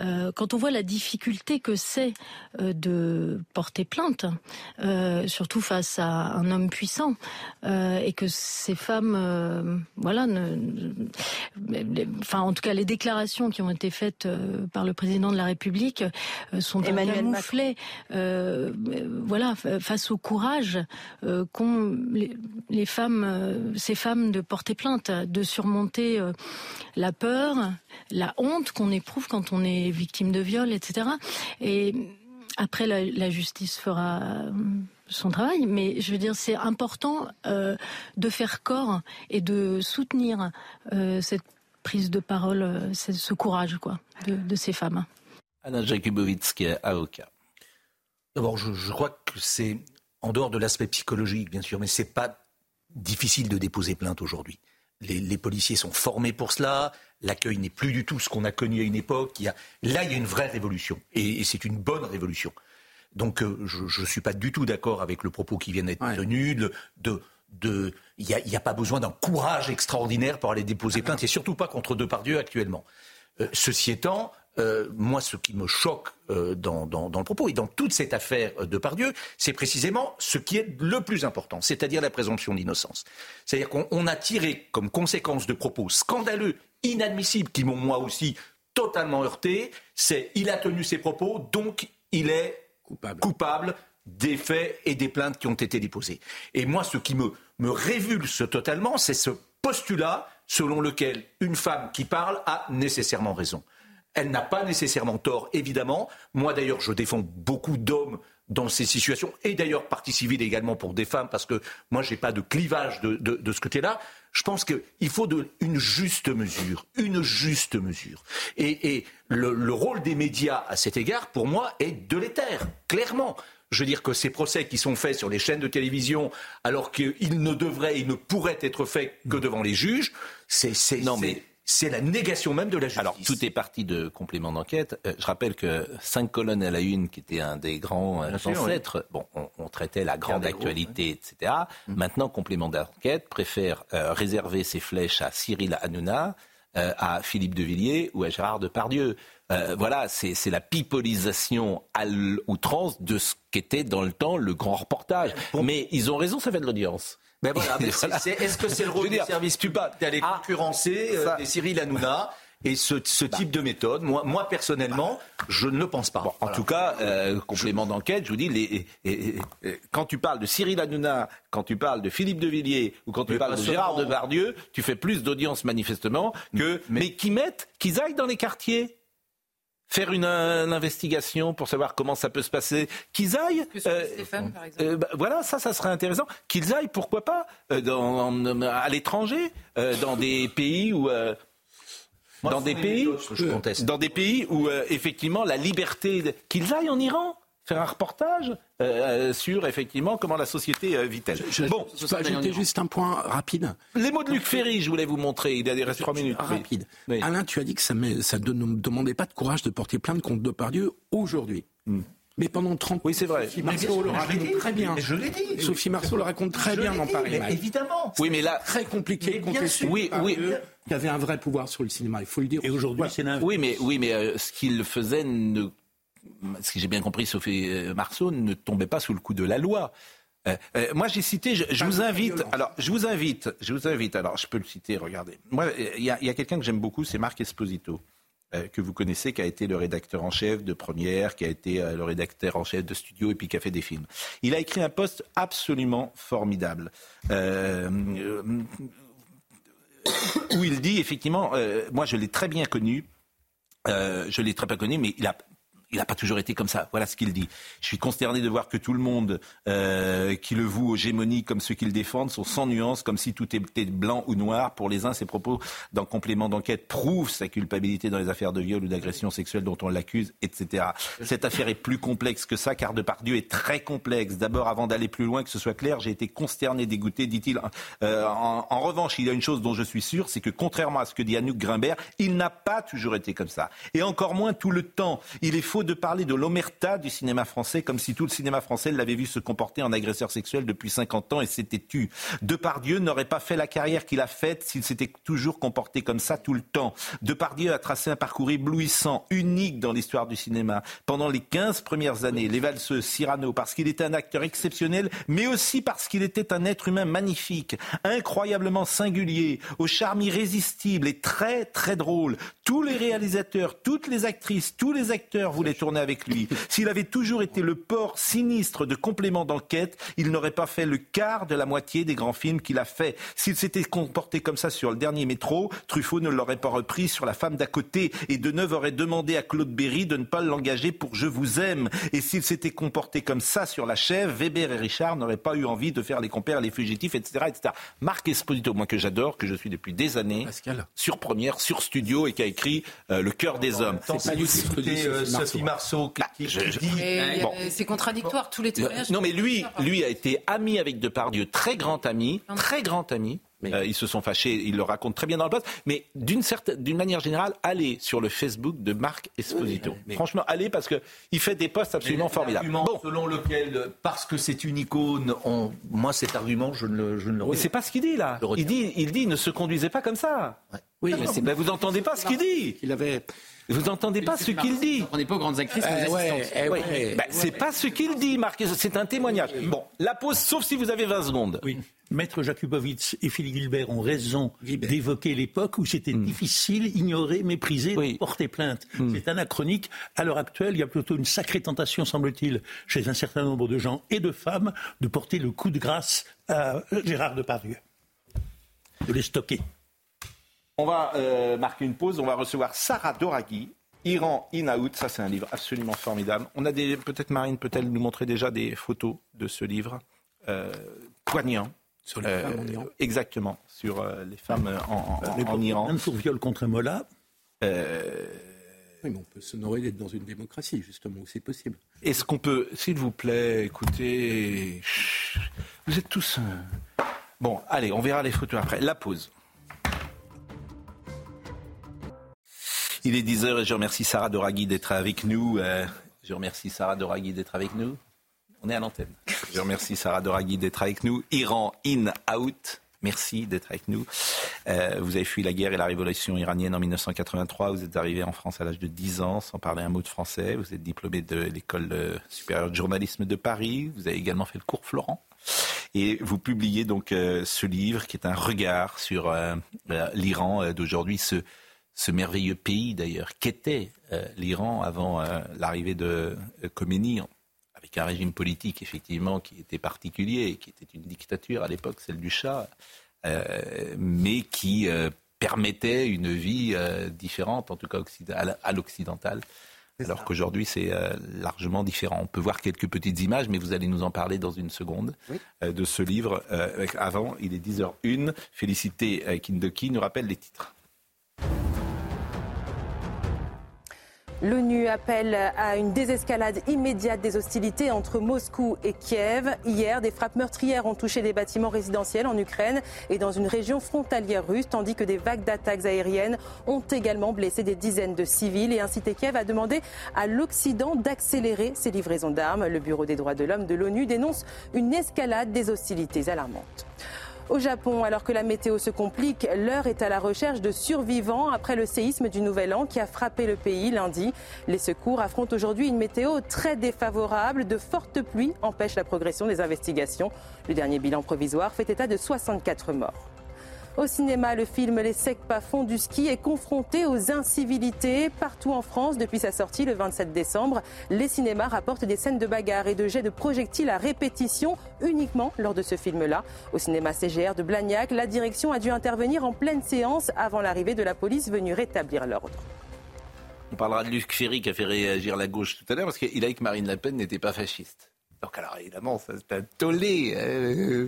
euh, quand on voit la difficulté que c'est euh, de porter plainte, euh, surtout face à un homme puissant, et que ces femmes, voilà, enfin en tout cas les déclarations qui ont été faites par le président de la République sont Emmanuel camouflées, voilà, face au courage qu'ont les, femmes, ces femmes de porter plainte, de surmonter la peur, la honte qu'on éprouve quand on est victime de viol, etc. Et après, la, justice fera euh, son travail, mais je veux dire, c'est important euh, de faire corps et de soutenir euh, cette prise de parole, ce courage, quoi, de, ces femmes. Anna Jakubowicz, avocat. D'abord, je, je, crois que c'est en dehors de l'aspect psychologique, bien sûr, mais c'est pas difficile de déposer plainte aujourd'hui les, policiers sont formés pour cela. L'accueil n'est plus du tout ce qu'on a connu à une époque. Il y a, là, il y a une vraie révolution. Et, c'est une bonne révolution. Donc, euh, je ne suis pas du tout d'accord avec le propos qui vient d'être tenu. De, il n'y a, pas besoin d'un courage extraordinaire pour aller déposer plainte, et surtout pas contre Depardieu actuellement. Euh, ceci étant, euh, moi, ce qui me choque euh, dans, le propos et dans toute cette affaire de Pardieu, c'est précisément ce qui est le plus important, c'est-à-dire la présomption d'innocence. C'est-à-dire qu'on a tiré comme conséquence de propos scandaleux, inadmissibles, qui m'ont moi aussi totalement heurté, c'est il a tenu ses propos, donc il est coupable, des faits et des plaintes qui ont été déposées. Et moi, ce qui me, me révulse totalement, c'est ce postulat selon lequel une femme qui parle a nécessairement raison. Elle n'a pas nécessairement tort, évidemment. Moi, d'ailleurs, je défends beaucoup d'hommes dans ces situations, et d'ailleurs partie civile également pour des femmes, parce que moi, je n'ai pas de clivage de, ce côté-là. Je pense qu'il faut une juste mesure, une juste mesure. Et, le, rôle des médias à cet égard, pour moi, est délétère, clairement. Je veux dire que ces procès qui sont faits sur les chaînes de télévision, alors qu'ils ne devraient, ils ne pourraient être faits que devant les juges, c'est... Non, mais c'est la négation même de la justice. Alors, tout est parti de complément d'enquête. Euh, je rappelle que cinq colonnes à la une, qui était un des grands euh, ancêtres, bon, on, traitait la grande actualité, etc. Mmh. Maintenant, complément d'enquête préfère euh, réserver ses flèches à Cyril Hanouna, à Philippe de Villiers ou à Gérard Depardieu. voilà, c'est la pipolisation à l'outrance de ce qu'était dans le temps le grand reportage. Mais ils ont raison, ça fait de l'audience. Ben voilà, est-ce que c'est le rôle du service public d'aller ah, concurrencer euh, des Cyril Hanouna et ce, ce bah. type de méthode, moi, moi personnellement, je ne le pense pas. en tout cas, euh, complément d'enquête, je vous dis, les, quand tu parles de Cyril Hanouna, quand tu parles de Philippe de Villiers ou quand tu parles de Gérard Depardieu, tu fais plus d'audience manifestement que mais, mais qui mettent, qu'ils aillent dans les quartiers faire une, investigation pour savoir comment ça peut se passer, qu'ils aillent. Euh, Stéphane, par exemple. Euh, bah, voilà, ça, ça serait intéressant. Qu'ils aillent, pourquoi pas, euh, dans, à l'étranger, dans des pays où. dans des pays, dans des pays où effectivement la liberté, qu'ils aillent en Iran, faire un reportage euh, euh, sur effectivement comment la société euh, vit-elle. Bon, je peux ajouter juste un point rapide. Les mots de Luc Ferry, je voulais vous montrer. Il y a des trois minutes. Rapide. Alain, tu as dit que ça ne demandait pas de courage de porter plainte contre Depardieu aujourd'hui. Hmm. Mais pendant 30 Oui, c'est vrai. Sophie Marceau le raconte très bien. Je l'ai dit. Sophie Marceau le raconte très bien dans Paris. Évidemment. Oui, mais là. Très compliqué de contester. Oui, oui. Il y avait un vrai pouvoir sur le cinéma, il faut le dire. Et aujourd'hui, c'est Oui, mais, oui, mais ce qu'il faisait ne ce que j'ai bien compris, Sophie euh, Marceau, ne tombait pas sous le coup de la loi. Euh, euh, moi, j'ai cité. Je, vous invite. Alors, je vous invite. Je vous invite. Alors, je peux le citer. Regardez. Moi, il y a, quelqu'un que j'aime beaucoup, c'est Marc Esposito, que vous connaissez, qui a été le rédacteur en chef de Première, qui a été le rédacteur en chef de Studio et puis qui a fait des films. Il a écrit un poste absolument formidable. où il dit effectivement, moi je l'ai très bien connu, je l'ai très bien connu, mais il a il n'a pas toujours été comme ça. Voilà ce qu'il dit. Je suis consterné de voir que tout le monde euh, qui le voue aux gémonies comme ceux qui le défendent sont sans nuance, comme si tout était blanc ou noir. Pour les uns, ses propos dans complément d'enquête prouvent sa culpabilité dans les affaires de viol ou d'agression sexuelle dont on l'accuse, etc. Cette affaire est plus complexe que ça, car Depardieu est très complexe. D'abord, avant d'aller plus loin, que ce soit clair, j'ai été consterné, dégoûté, dit-il. Euh, en, en, revanche, il y a une chose dont je suis sûr, c'est que contrairement à ce que dit Anouk Grimbert, il n'a pas toujours été comme ça. Et encore moins tout le temps. Il est faux de parler de l'omerta du cinéma français comme si tout le cinéma français l'avait vu se comporter en agresseur sexuel depuis 50 ans et s'était tu. Depardieu n'aurait pas fait la carrière qu'il a faite s'il s'était toujours comporté comme ça tout le temps. Depardieu a tracé un parcours éblouissant, unique dans l'histoire du cinéma. Pendant les 15 premières années, les valseuses, Cyrano, parce qu'il était un acteur exceptionnel, mais aussi parce qu'il était un être humain magnifique, incroyablement singulier, au charme irrésistible et très très drôle. Tous les réalisateurs, toutes les actrices, tous les acteurs voulaient tourner avec lui. S'il avait toujours été le port sinistre de complément d'enquête, il n'aurait pas fait le quart de la moitié des grands films qu'il a fait. S'il s'était comporté comme ça sur le dernier métro, Truffaut ne l'aurait pas repris sur La femme d'à côté et Deneuve aurait demandé à Claude Berry de ne pas l'engager pour Je vous aime. Et s'il s'était comporté comme ça sur La chèvre, Weber et Richard n'auraient pas eu envie de faire les compères, les fugitifs, etc., etc. Marc Esposito, moi que j'adore, que je suis depuis des années, sur Première, sur Studio et qui a écrit euh, Le cœur des hommes. Sophie Marceau bah, qui, C'est contradictoire, tous les témoignages. Non, mais lui, lui a été ami avec Depardieu, très grand ami, très grand ami. Euh, ils se sont fâchés, il le raconte très bien dans le poste. Mais d'une certaine, d'une manière générale, allez sur le Facebook de Marc Esposito. Franchement, allez parce que il fait des posts absolument formidables. Bon. selon lequel, parce que c'est une icône, moi cet argument, je ne le, je ne le Mais c'est pas ce qu'il dit là. Il dit, il dit, ne se conduisez pas comme ça. Oui, mais, ben, vous entendez pas ce qu'il dit. Il avait vous n'entendez pas ce qu'il dit. On n'est pas aux grandes actrices. Euh, c'est pas ce qu'il dit, Marc. C'est un témoignage. Bon, la pause, sauf si vous avez 20 secondes. Oui. Maître Jakubowicz et Philippe Gilbert ont raison d'évoquer l'époque où c'était hmm. difficile, ignoré, méprisé, de porter plainte. Hmm. C'est anachronique. À l'heure actuelle, il y a plutôt une sacrée tentation, semble-t-il, chez un certain nombre de gens et de femmes, de porter le coup de grâce à Gérard Depardieu. De les stocker. On va euh, marquer une pause. On va recevoir Sarah Doraghi, Iran in out. Ça, c'est un livre absolument formidable. On a des, peut-être Marine peut-elle nous montrer déjà des photos de ce livre euh, poignant. Sur les femmes en Iran. Euh, exactement, sur les femmes en, en, Iran. Même pour viol contre Mola. Oui, mais on peut s'honorer d'être dans une démocratie, justement, où c'est possible. Est-ce qu'on peut, s'il vous plaît, écoutez, vous êtes tous... Bon, allez, on verra les photos après. La pause. Il est 10h et je remercie Sarah Doraghi d'être avec nous. Euh, je remercie Sarah Doraghi d'être avec nous. On est à l'antenne. Je remercie Sarah Doraghi d'être avec nous. Iran in, out. Merci d'être avec nous. Euh, vous avez fui la guerre et la révolution iranienne en 1983. Vous êtes arrivé en France à l'âge de 10 ans sans parler un mot de français. Vous êtes diplômé de l'école supérieure de journalisme de Paris. Vous avez également fait le cours Florent. Et vous publiez donc euh, ce livre qui est un regard sur l'Iran d'aujourd'hui, ce merveilleux pays d'ailleurs qu'était l'Iran avant l'arrivée de Khomeini avec un régime politique effectivement qui était particulier, qui était une dictature à l'époque, celle du Shah, euh, mais qui euh, permettait une vie euh, différente, en tout cas à l'occidental. Alors qu'aujourd'hui, c'est largement différent. On peut voir quelques petites images, mais vous allez nous en parler dans une seconde de ce livre. avant, il est 10h01. Félicité Kindoki nous rappelle les titres. L'ONU appelle à une désescalade immédiate des hostilités entre Moscou et Kiev. Hier, des frappes meurtrières ont touché des bâtiments résidentiels en Ukraine et dans une région frontalière russe, tandis que des vagues d'attaques aériennes ont également blessé des dizaines de civils et incité Kiev à demander à l'Occident d'accélérer ses livraisons d'armes. Le Bureau des droits de l'homme de l'ONU dénonce une escalade des hostilités alarmantes. Au Japon, alors que la météo se complique, l'heure est à la recherche de survivants après le séisme du Nouvel An qui a frappé le pays lundi. Les secours affrontent aujourd'hui une météo très défavorable. De fortes pluies empêchent la progression des investigations. Le dernier bilan provisoire fait état de 64 morts. Au cinéma, le film Les Secpas font du ski est confronté aux incivilités partout en France depuis sa sortie le 27 décembre. Les cinémas rapportent des scènes de bagarre et de jets de projectiles à répétition uniquement lors de ce film-là. Au cinéma CGR de Blagnac, la direction a dû intervenir en pleine séance avant l'arrivée de la police venue rétablir l'ordre. On parlera de Luc Ferry qui a fait réagir la gauche tout à l'heure parce qu'il a dit que Marine Le Pen n'était pas fasciste. Donc alors évidemment, c'est un tollé euh,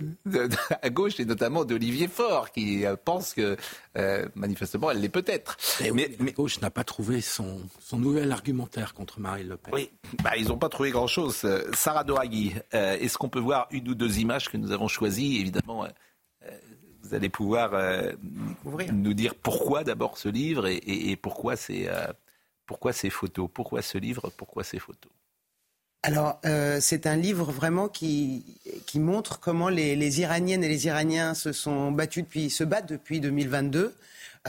à gauche et notamment d'Olivier Faure qui euh, pense que euh, manifestement elle l'est peut-être. Mais, mais, gauche n'a pas trouvé son, son nouvel argumentaire contre Marine Le Pen. Oui, bah, ils n'ont pas trouvé grand-chose. Sarah Doraghi, est-ce qu'on peut voir une ou deux images que nous avons choisies? Évidemment, vous allez pouvoir nous dire pourquoi d'abord ce livre et, et pourquoi, ces, pourquoi ces photos, pourquoi ce livre, pourquoi ces photos? Alors, euh, c'est un livre vraiment qui, qui montre comment les, les, Iraniennes et les Iraniens se sont battus depuis, se battent depuis 2022.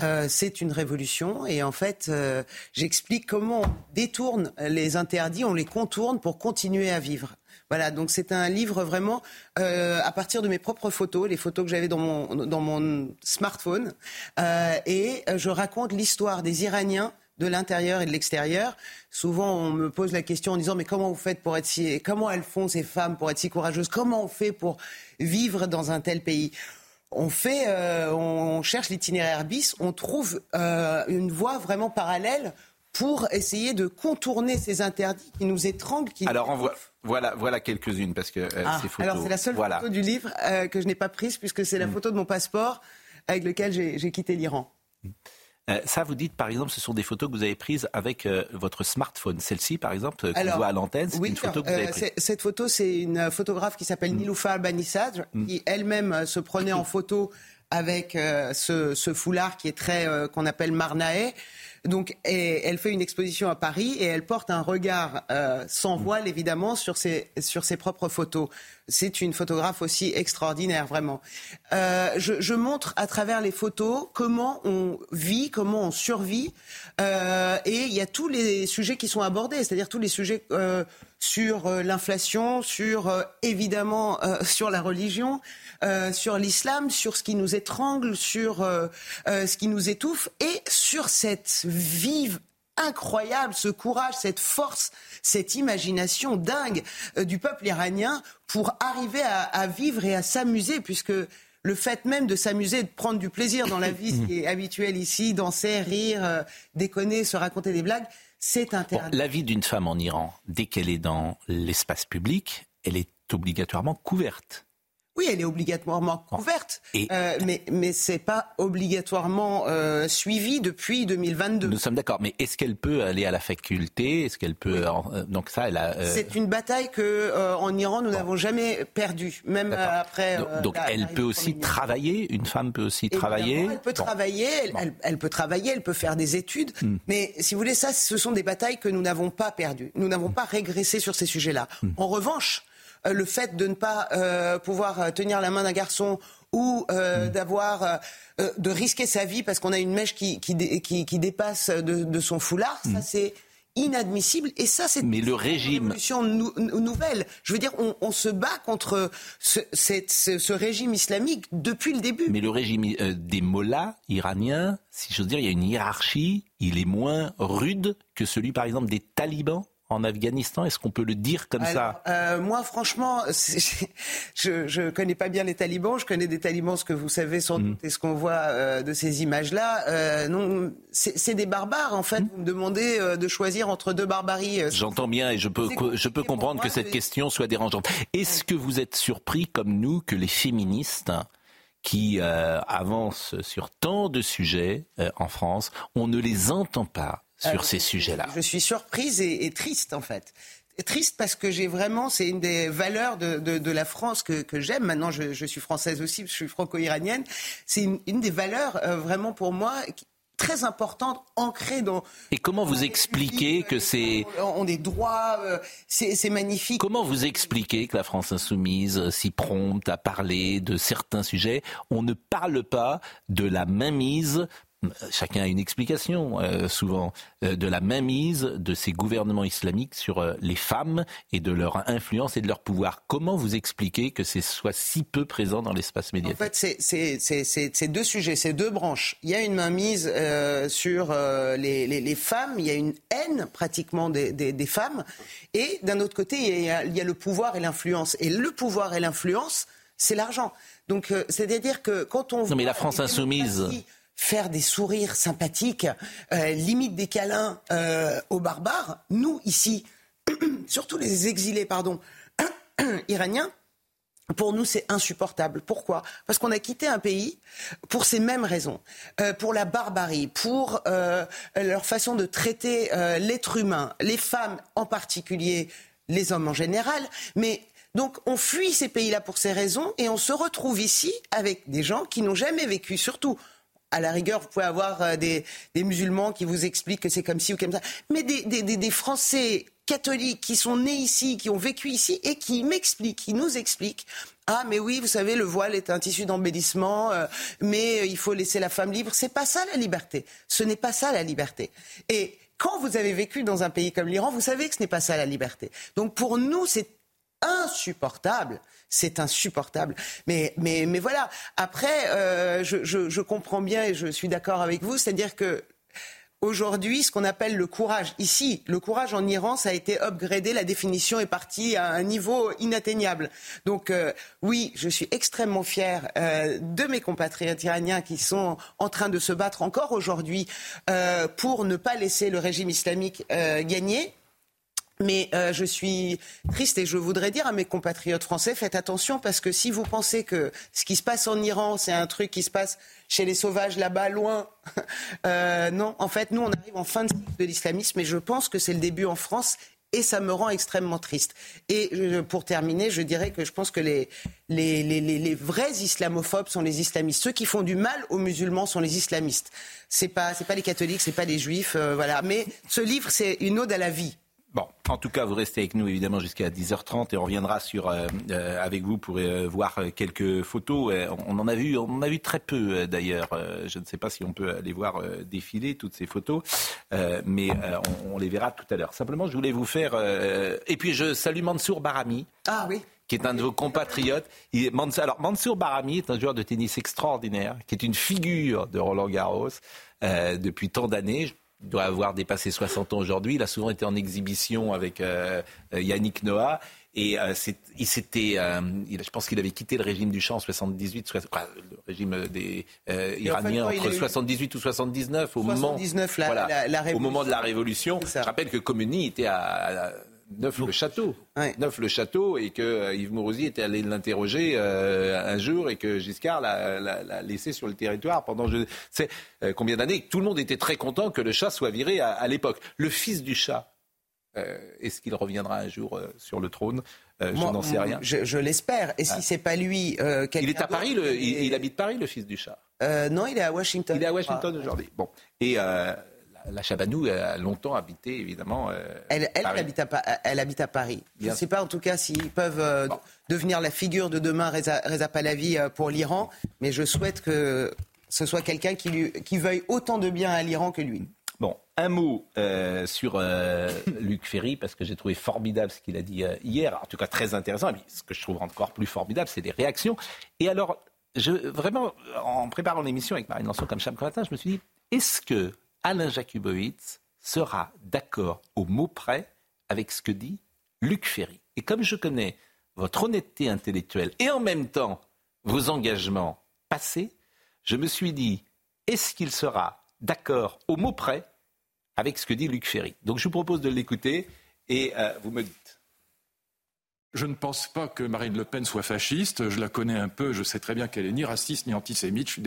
Euh, c'est une révolution et en fait, euh, j'explique comment on détourne les interdits, on les contourne pour continuer à vivre. Voilà, donc c'est un livre vraiment euh, à partir de mes propres photos, les photos que j'avais dans mon, dans mon smartphone, euh, et je raconte l'histoire des Iraniens de l'intérieur et de l'extérieur. Souvent, on me pose la question en disant mais comment vous faites pour être si comment elles font ces femmes pour être si courageuses? Comment on fait pour vivre dans un tel pays? On fait, euh, on cherche l'itinéraire bis, on trouve euh, une voie vraiment parallèle pour essayer de contourner ces interdits qui nous étranglent. Qui alors, voit, voilà, voilà quelques-unes parce que euh, ah, ces photos. Alors, c'est la seule photo du livre que je n'ai pas prise puisque c'est la mm. photo de mon passeport avec lequel j'ai quitté l'Iran. Euh, ça, vous dites, par exemple, ce sont des photos que vous avez prises avec euh, votre smartphone. Celle-ci, par exemple, qu'on voit à l'antenne, c'est une photo que vous avez euh, prise. Cette photo, c'est une photographe qui s'appelle mm. Niloufar Banissad, mm. qui elle-même se prenait en photo avec ce, ce, foulard qui est très qu'on appelle marnae. Donc, elle fait une exposition à Paris et elle porte un regard euh, sans voile, évidemment, sur ses, sur ses propres photos. C'est une photographe aussi extraordinaire, vraiment. Euh, je, je, montre à travers les photos comment on vit, comment on survit. Euh, et il y a tous les sujets qui sont abordés, c'est-à-dire tous les sujets euh, sur euh, l'inflation, sur euh, évidemment sur la religion, sur l'islam, sur ce qui nous étrangle, sur ce qui nous étouffe. Et sur cette vive incroyable, ce courage, cette force, cette imagination dingue du peuple iranien pour arriver à, à vivre et à s'amuser, puisque le fait même de s'amuser, de prendre du plaisir dans la vie, ce qui est habituel ici, danser, rire, déconner, se raconter des blagues, c'est interdit. la vie d'une femme en Iran, dès qu'elle est dans l'espace public, elle est obligatoirement couverte. Oui, elle est obligatoirement couverte, euh, mais mais c'est pas obligatoirement euh, suivi depuis 2022. Nous sommes d'accord, mais est-ce qu'elle peut aller à la faculté? Est-ce qu'elle peut euh, donc ça elle a, C'est une bataille que en Iran nous n'avons jamais perdue, même après. donc, donc elle peut aussi travailler? Une femme peut aussi travailler? Elle peut travailler. Elle, peut travailler. Elle peut faire des études. Hmm. Mais si vous voulez, ça, ce sont des batailles que nous n'avons pas perdues. Nous n'avons pas régressé sur ces sujets-là. Hmm. En revanche le fait de ne pas euh, pouvoir euh, tenir la main d'un garçon ou mm. d'avoir de risquer sa vie parce qu'on a une mèche qui, qui, dépasse de, son foulard, ça mm. c'est inadmissible et ça c'est mais le régime une nouvelle je veux dire on, se bat contre ce, ce, régime islamique depuis le début mais le régime des mollahs iraniens si j'ose dire il y a une hiérarchie il est moins rude que celui par exemple des talibans en Afghanistan Est-ce qu'on peut le dire comme ça euh, Moi, franchement, je ne connais pas bien les talibans. Je connais des talibans, ce que vous savez sans mm. doute, et ce qu'on voit euh, de ces images-là. Euh, non, c'est des barbares, en fait. Mm. Vous me demandez de choisir entre deux barbaries. J'entends bien et je peux, je peux comprendre que cette question soit dérangeante. Est-ce que vous êtes surpris, comme nous, que les féministes qui avancent sur tant de sujets en France, on ne les entend pas sur euh, ces sujets-là. Je suis surprise et, triste en fait. triste parce que j'ai vraiment, c'est une des valeurs de, de, la France que, que j'aime. Maintenant, je, je, suis française aussi, je suis franco-iranienne. C'est une, une, des valeurs euh, vraiment pour moi très importante, ancrée dans. Et comment vous expliquez que c'est. On des droits, euh, c'est magnifique. Comment vous expliquez que la France insoumise, si prompte à parler de certains sujets, on ne parle pas de la mainmise chacun a une explication, euh, souvent, euh, de la mainmise de ces gouvernements islamiques sur euh, les femmes et de leur influence et de leur pouvoir. Comment vous expliquez que ce soit si peu présent dans l'espace médiatique? En fait, c'est deux sujets, c'est deux branches. Il y a une mainmise sur les, femmes, il y a une haine pratiquement des, femmes, et d'un autre côté, il y, a, il y a le pouvoir et l'influence. Et le pouvoir et l'influence, c'est l'argent. Donc, c'est-à-dire que quand on... Non, mais la France insoumise faire des sourires sympathiques, euh, limite des câlins euh, aux barbares, nous ici, surtout les exilés, iraniens, pour nous, c'est insupportable. Pourquoi? Parce qu'on a quitté un pays pour ces mêmes raisons, euh, pour la barbarie, pour leur façon de traiter l'être humain, les femmes en particulier, les hommes en général, mais donc on fuit ces pays-là pour ces raisons et on se retrouve ici avec des gens qui n'ont jamais vécu, surtout à la rigueur, vous pouvez avoir euh, des, musulmans qui vous expliquent que c'est comme ci ou comme ça, mais des, Français catholiques qui sont nés ici, qui ont vécu ici et qui m'expliquent, qui nous expliquent ah mais oui, vous savez, le voile est un tissu d'embellissement, euh, mais euh, il faut laisser la femme libre. C'est pas ça la liberté. Ce n'est pas ça la liberté. Et quand vous avez vécu dans un pays comme l'Iran, vous savez que ce n'est pas ça la liberté. Donc pour nous, c'est insupportable c'est insupportable. Mais, mais, mais voilà. Après, euh, je, je, comprends bien et je suis d'accord avec vous, c'est-à-dire que aujourd'hui ce qu'on appelle le courage. Ici, le courage en Iran, ça a été upgradé, la définition est partie à un niveau inatteignable. Donc euh, oui, je suis extrêmement fier euh, de mes compatriotes iraniens qui sont en train de se battre encore aujourd'hui pour ne pas laisser le régime islamique gagner. Mais euh, je suis triste et je voudrais dire à mes compatriotes français, faites attention parce que si vous pensez que ce qui se passe en Iran, c'est un truc qui se passe chez les sauvages là-bas, loin, euh, non, en fait, nous, on arrive en fin de cycle de l'islamisme et je pense que c'est le début en France et ça me rend extrêmement triste. Et pour terminer, je dirais que je pense que les, vrais islamophobes sont les islamistes. Ceux qui font du mal aux musulmans sont les islamistes. C'est pas, pas les catholiques, c'est pas les juifs, euh, voilà. Mais ce livre, c'est une ode à la vie. Bon, en tout cas, vous restez avec nous évidemment jusqu'à 10h30 et on reviendra sur euh, euh, avec vous pour euh, voir quelques photos. on en a vu, on en a vu très peu d'ailleurs. je ne sais pas si on peut aller voir défiler toutes ces photos, mais on, les verra tout à l'heure. Simplement, je voulais vous faire et puis je salue Mansour Barami. Ah oui qui est un de vos compatriotes. Il, alors, Mansour Barami est un joueur de tennis extraordinaire, qui est une figure de Roland Garros depuis tant d'années doit avoir dépassé 60 ans aujourd'hui. Il a souvent été en exhibition avec euh, euh, Yannick Noah. Et euh, il s'était, je pense qu'il avait quitté le régime du champ en 78, le régime des Iraniens entre 78 ou 79 au moment, la, au moment de la révolution. Je rappelle que Khomeini était à Neuf le château. Neuf le château et que euh, Yves Mourouzi était allé l'interroger euh, un jour et que Giscard l'a laissé sur le territoire pendant je sais combien d'années. Tout le monde était très content que le chat soit viré à, l'époque. Le fils du chat, est-ce qu'il reviendra un jour sur le trône? Je n'en sais rien. Je, l'espère. Et si ah. c'est pas lui, il est à Paris. il, habite Paris, le fils du chat? non, il est à Washington. Il est à Washington ah. aujourd'hui. Bon. Et la Chabanou a longtemps habité, évidemment. Euh, elle, elle, habite à, elle, habite à, Paris. Je ne sais pas, en tout cas, s'ils peuvent euh, devenir la figure de demain, Reza, Reza Pahlavi, euh, pour l'Iran. Mais je souhaite que ce soit quelqu'un qui, qui veuille autant de bien à l'Iran que lui. Bon, un mot sur Luc Ferry, parce que j'ai trouvé formidable ce qu'il a dit hier, en tout cas très intéressant. Et ce que je trouve encore plus formidable, c'est les réactions. Et alors, je, vraiment, en préparant l'émission avec Marine Lançon comme chaque matin, je me suis dit, est-ce que Alain Jakubowicz sera d'accord au mot près avec ce que dit Luc Ferry. Et comme je connais votre honnêteté intellectuelle et en même temps vos engagements passés, je me suis dit, est-ce qu'il sera d'accord au mot près avec ce que dit Luc Ferry? Donc je vous propose de l'écouter et euh, vous me. Je ne pense pas que Marine Le Pen soit fasciste. Je la connais un peu. Je sais très bien qu'elle est ni raciste ni antisémite. Je suis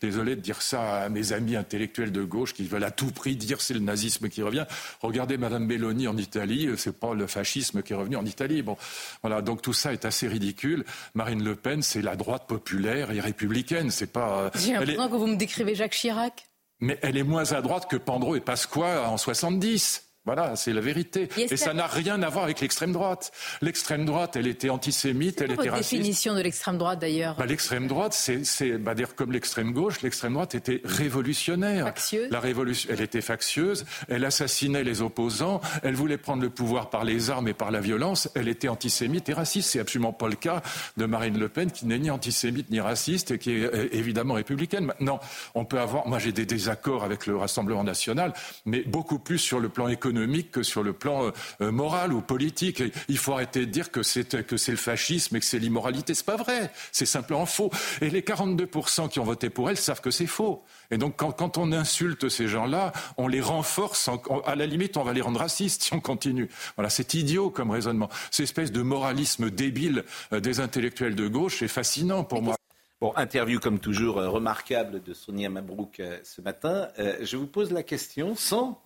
désolé de dire ça à mes amis intellectuels de gauche qui veulent à tout prix dire c'est le nazisme qui revient. Regardez Madame Belloni en Italie. C'est pas le fascisme qui est revenu en Italie. Bon, voilà. Donc tout ça est assez ridicule. Marine Le Pen, c'est la droite populaire et républicaine. C'est pas. Euh, J'ai l'impression que vous me décrivez Jacques Chirac. Mais elle est moins à droite que Pandro et Pasqua en 70. Voilà, c'est la vérité. Et, ça n'a rien à voir avec l'extrême droite. L'extrême droite, elle était antisémite, elle était raciste. définition de l'extrême droite d'ailleurs bah, L'extrême droite, c'est bah, dire comme l'extrême gauche, l'extrême droite était révolutionnaire. Factieuse. La révolution, elle était factieuse, elle assassinait les opposants, elle voulait prendre le pouvoir par les armes et par la violence, elle était antisémite et raciste. C'est absolument pas le cas de Marine Le Pen qui n'est ni antisémite ni raciste et qui est euh, évidemment républicaine. Maintenant, on peut avoir, moi j'ai des désaccords avec le Rassemblement national, mais beaucoup plus sur le plan économique économique que sur le plan euh, euh, moral ou politique. il faut arrêter de dire que c'est que c'est le fascisme et que c'est l'immoralité. C'est pas vrai. C'est simplement faux. Et les 42% qui ont voté pour elle savent que c'est faux. Et donc, quand, on insulte ces gens-là, on les renforce. à la limite, on va les rendre racistes si on continue. Voilà, c'est idiot comme raisonnement. Cette espèce de moralisme débile euh, des intellectuels de gauche est fascinant pour moi. Bon, interview comme toujours remarquable de Sonia Mabrouk ce matin. je vous pose la question sans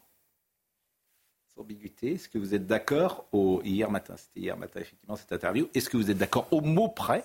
ambiguïté. Est-ce que vous êtes d'accord au hier matin? C'était hier matin effectivement cette interview. Est-ce que vous êtes d'accord au mot près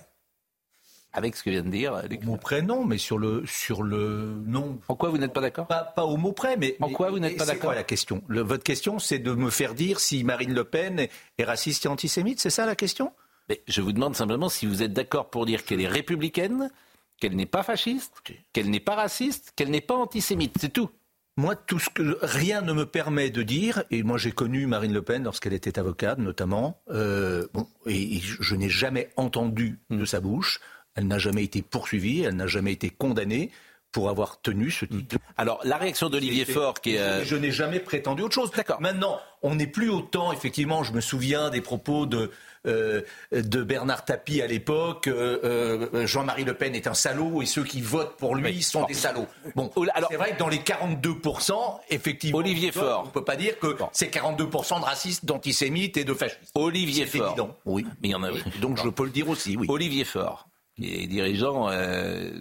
avec ce que vient de dire Luc Au mot près, non, mais sur le sur le non. En quoi vous n'êtes pas d'accord? Pas, au mot près, mais en quoi vous n'êtes pas d'accord? la question? Votre question, c'est de me faire dire si Marine Le Pen est, raciste et antisémite. C'est ça la question? Mais Je vous demande simplement si vous êtes d'accord pour dire qu'elle est républicaine, qu'elle n'est pas fasciste, qu'elle n'est pas raciste, qu'elle n'est pas antisémite. C'est tout. Moi, tout ce que rien ne me permet de dire, et moi j'ai connu Marine Le Pen lorsqu'elle était avocate, notamment, euh, bon, et, je, n'ai jamais entendu de sa bouche. Elle n'a jamais été poursuivie, elle n'a jamais été condamnée pour avoir tenu ce titre. Alors, la réaction d'Olivier Faure, qui est... Euh, je n'ai jamais prétendu autre chose. D'accord. Maintenant, on n'est plus autant, effectivement, je me souviens des propos de, euh, de Bernard Tapie à l'époque. Euh, euh, Jean-Marie Le Pen est un salaud et ceux qui votent pour lui sont des salauds. Bon, alors c'est vrai que dans les 42%, effectivement, Olivier Faure, on ne peut pas dire que c'est 42% de racistes, d'antisémites et de fascistes. Olivier Faure, évident. Oui, mais il y en a. Donc je peux le dire aussi. Oui. Olivier Faure, qui est dirigeant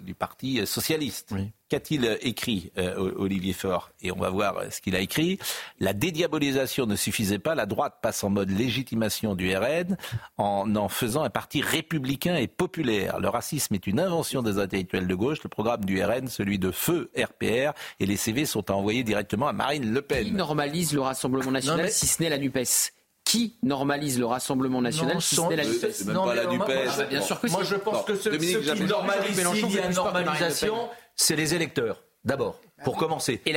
du Parti socialiste. Oui. Qu'a-t-il écrit, euh, Olivier Faure? Et on va voir ce qu'il a écrit. La dédiabolisation ne suffisait pas. La droite passe en mode légitimation du RN en en faisant un parti républicain et populaire. Le racisme est une invention des intellectuels de gauche. Le programme du RN, celui de feu RPR, et les CV sont envoyés directement à Marine Le Pen. Qui normalise le Rassemblement national si ce n'est la NUPES? Qui normalise le Rassemblement national si la NUPES Non, pas la NUPES. Moi, bien sûr que moi je pense que ce, qui normalise, s'il y a normalisation, c'est les électeurs. D'abord, pour commencer. Et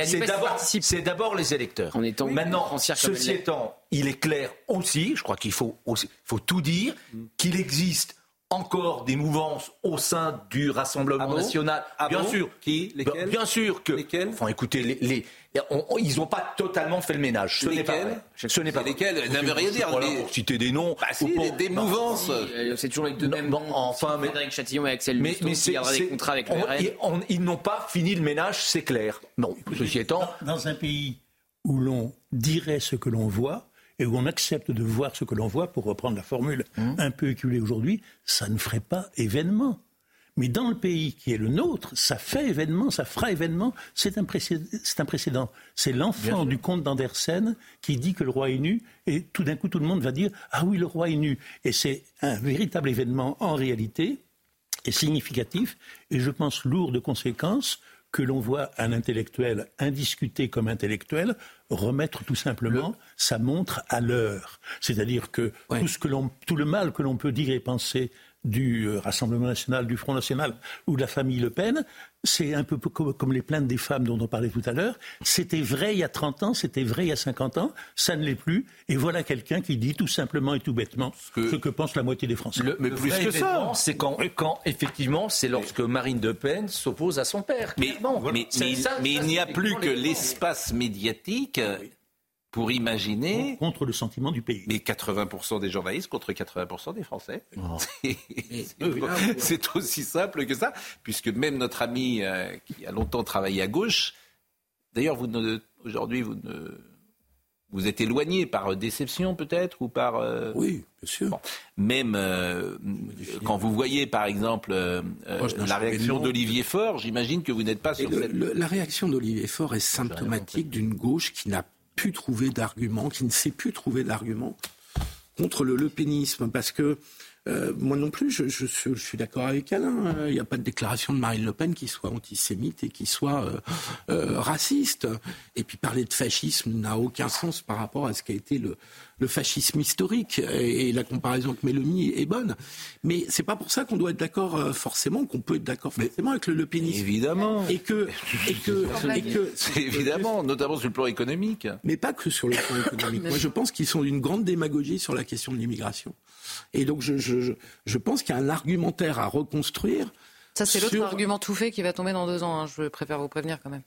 c'est d'abord les électeurs. On est Maintenant, ceci étant, il est clair aussi, je crois qu'il faut, faut tout dire, qu'il existe encore des mouvances au sein du Rassemblement ah national. Ah bien sûr. Qui Lesquelles Bien sûr que. Lesquels Enfin, écoutez, les, ils n'ont pas totalement fait le ménage. Ce n'est pas Ce n'est pas lesquels n'avait rien dire. Voilà, pour citer des noms. Bah, si, des mouvances. Euh, c'est toujours les deux mêmes. enfin, mais, Frédéric Chatillon et Axel mais, mais qui des contrats avec le RN. Ils n'ont pas fini le ménage, c'est clair. Non. Ceci étant. Dans un pays où l'on dirait ce que l'on voit, et où on accepte de voir ce que l'on voit, pour reprendre la formule mmh. un peu éculée aujourd'hui, ça ne ferait pas événement. Mais dans le pays qui est le nôtre, ça fait événement, ça fera événement. C'est un, précédent. C'est l'enfant du comte d'Andersen qui dit que le roi est nu, et tout d'un coup tout le monde va dire Ah oui, le roi est nu. Et c'est un véritable événement en réalité, et significatif, et je pense lourd de conséquences que l'on voit un intellectuel indiscuté comme intellectuel remettre tout simplement sa montre à l'heure. C'est-à-dire que tout, ce que tout le mal que l'on peut dire et penser du euh, Rassemblement national, du Front national ou de la famille Le Pen, c'est un peu comme les plaintes des femmes dont on parlait tout à l'heure. C'était vrai il y a 30 ans, c'était vrai il y a 50 ans, ça ne l'est plus. Et voilà quelqu'un qui dit tout simplement et tout bêtement ce que pense la moitié des Français. mais plus que ça, c'est quand, quand effectivement, c'est lorsque Marine Le Pen s'oppose à son père. Mais, mais, mais il n'y a plus que l'espace médiatique pour imaginer. Contre le sentiment du pays. Mais 80% des journalistes contre 80% des Français. Oh. C'est aussi simple que ça, puisque même notre ami euh, qui a longtemps travaillé à gauche, d'ailleurs, vous aujourd'hui, vous ne. Vous êtes éloigné par déception peut-être ou par... Euh, oui, bien sûr. Même euh, quand vous voyez par exemple la réaction d'Olivier Faure, j'imagine que vous n'êtes pas sur cette... la réaction d'Olivier Faure est symptomatique d'une gauche qui n'a pu trouver d'arguments, qui ne sait plus trouver d'arguments contre le lepénisme, parce que euh, moi non plus, je, je, je suis d'accord avec Alain. Hein. Il n'y a pas de déclaration de Marine Le Pen qui soit antisémite et qui soit euh, euh, raciste. Et puis parler de fascisme n'a aucun sens par rapport à ce qu'a été le, le fascisme historique. Et, la comparaison avec Mélanie est bonne. Mais c'est pas pour ça qu'on doit être d'accord euh, forcément, qu'on peut être d'accord forcément avec le, le pénis. Évidemment. Et que, et que, et que évidemment, notamment sur le plan économique. Mais pas que sur le plan économique. Moi, je pense qu'ils sont d'une grande démagogie sur la question de l'immigration. Et donc, je, je, je pense qu'il y a un argumentaire à reconstruire. Ça, c'est l'autre argument tout fait qui va tomber dans deux ans. Hein. Je préfère vous prévenir quand même.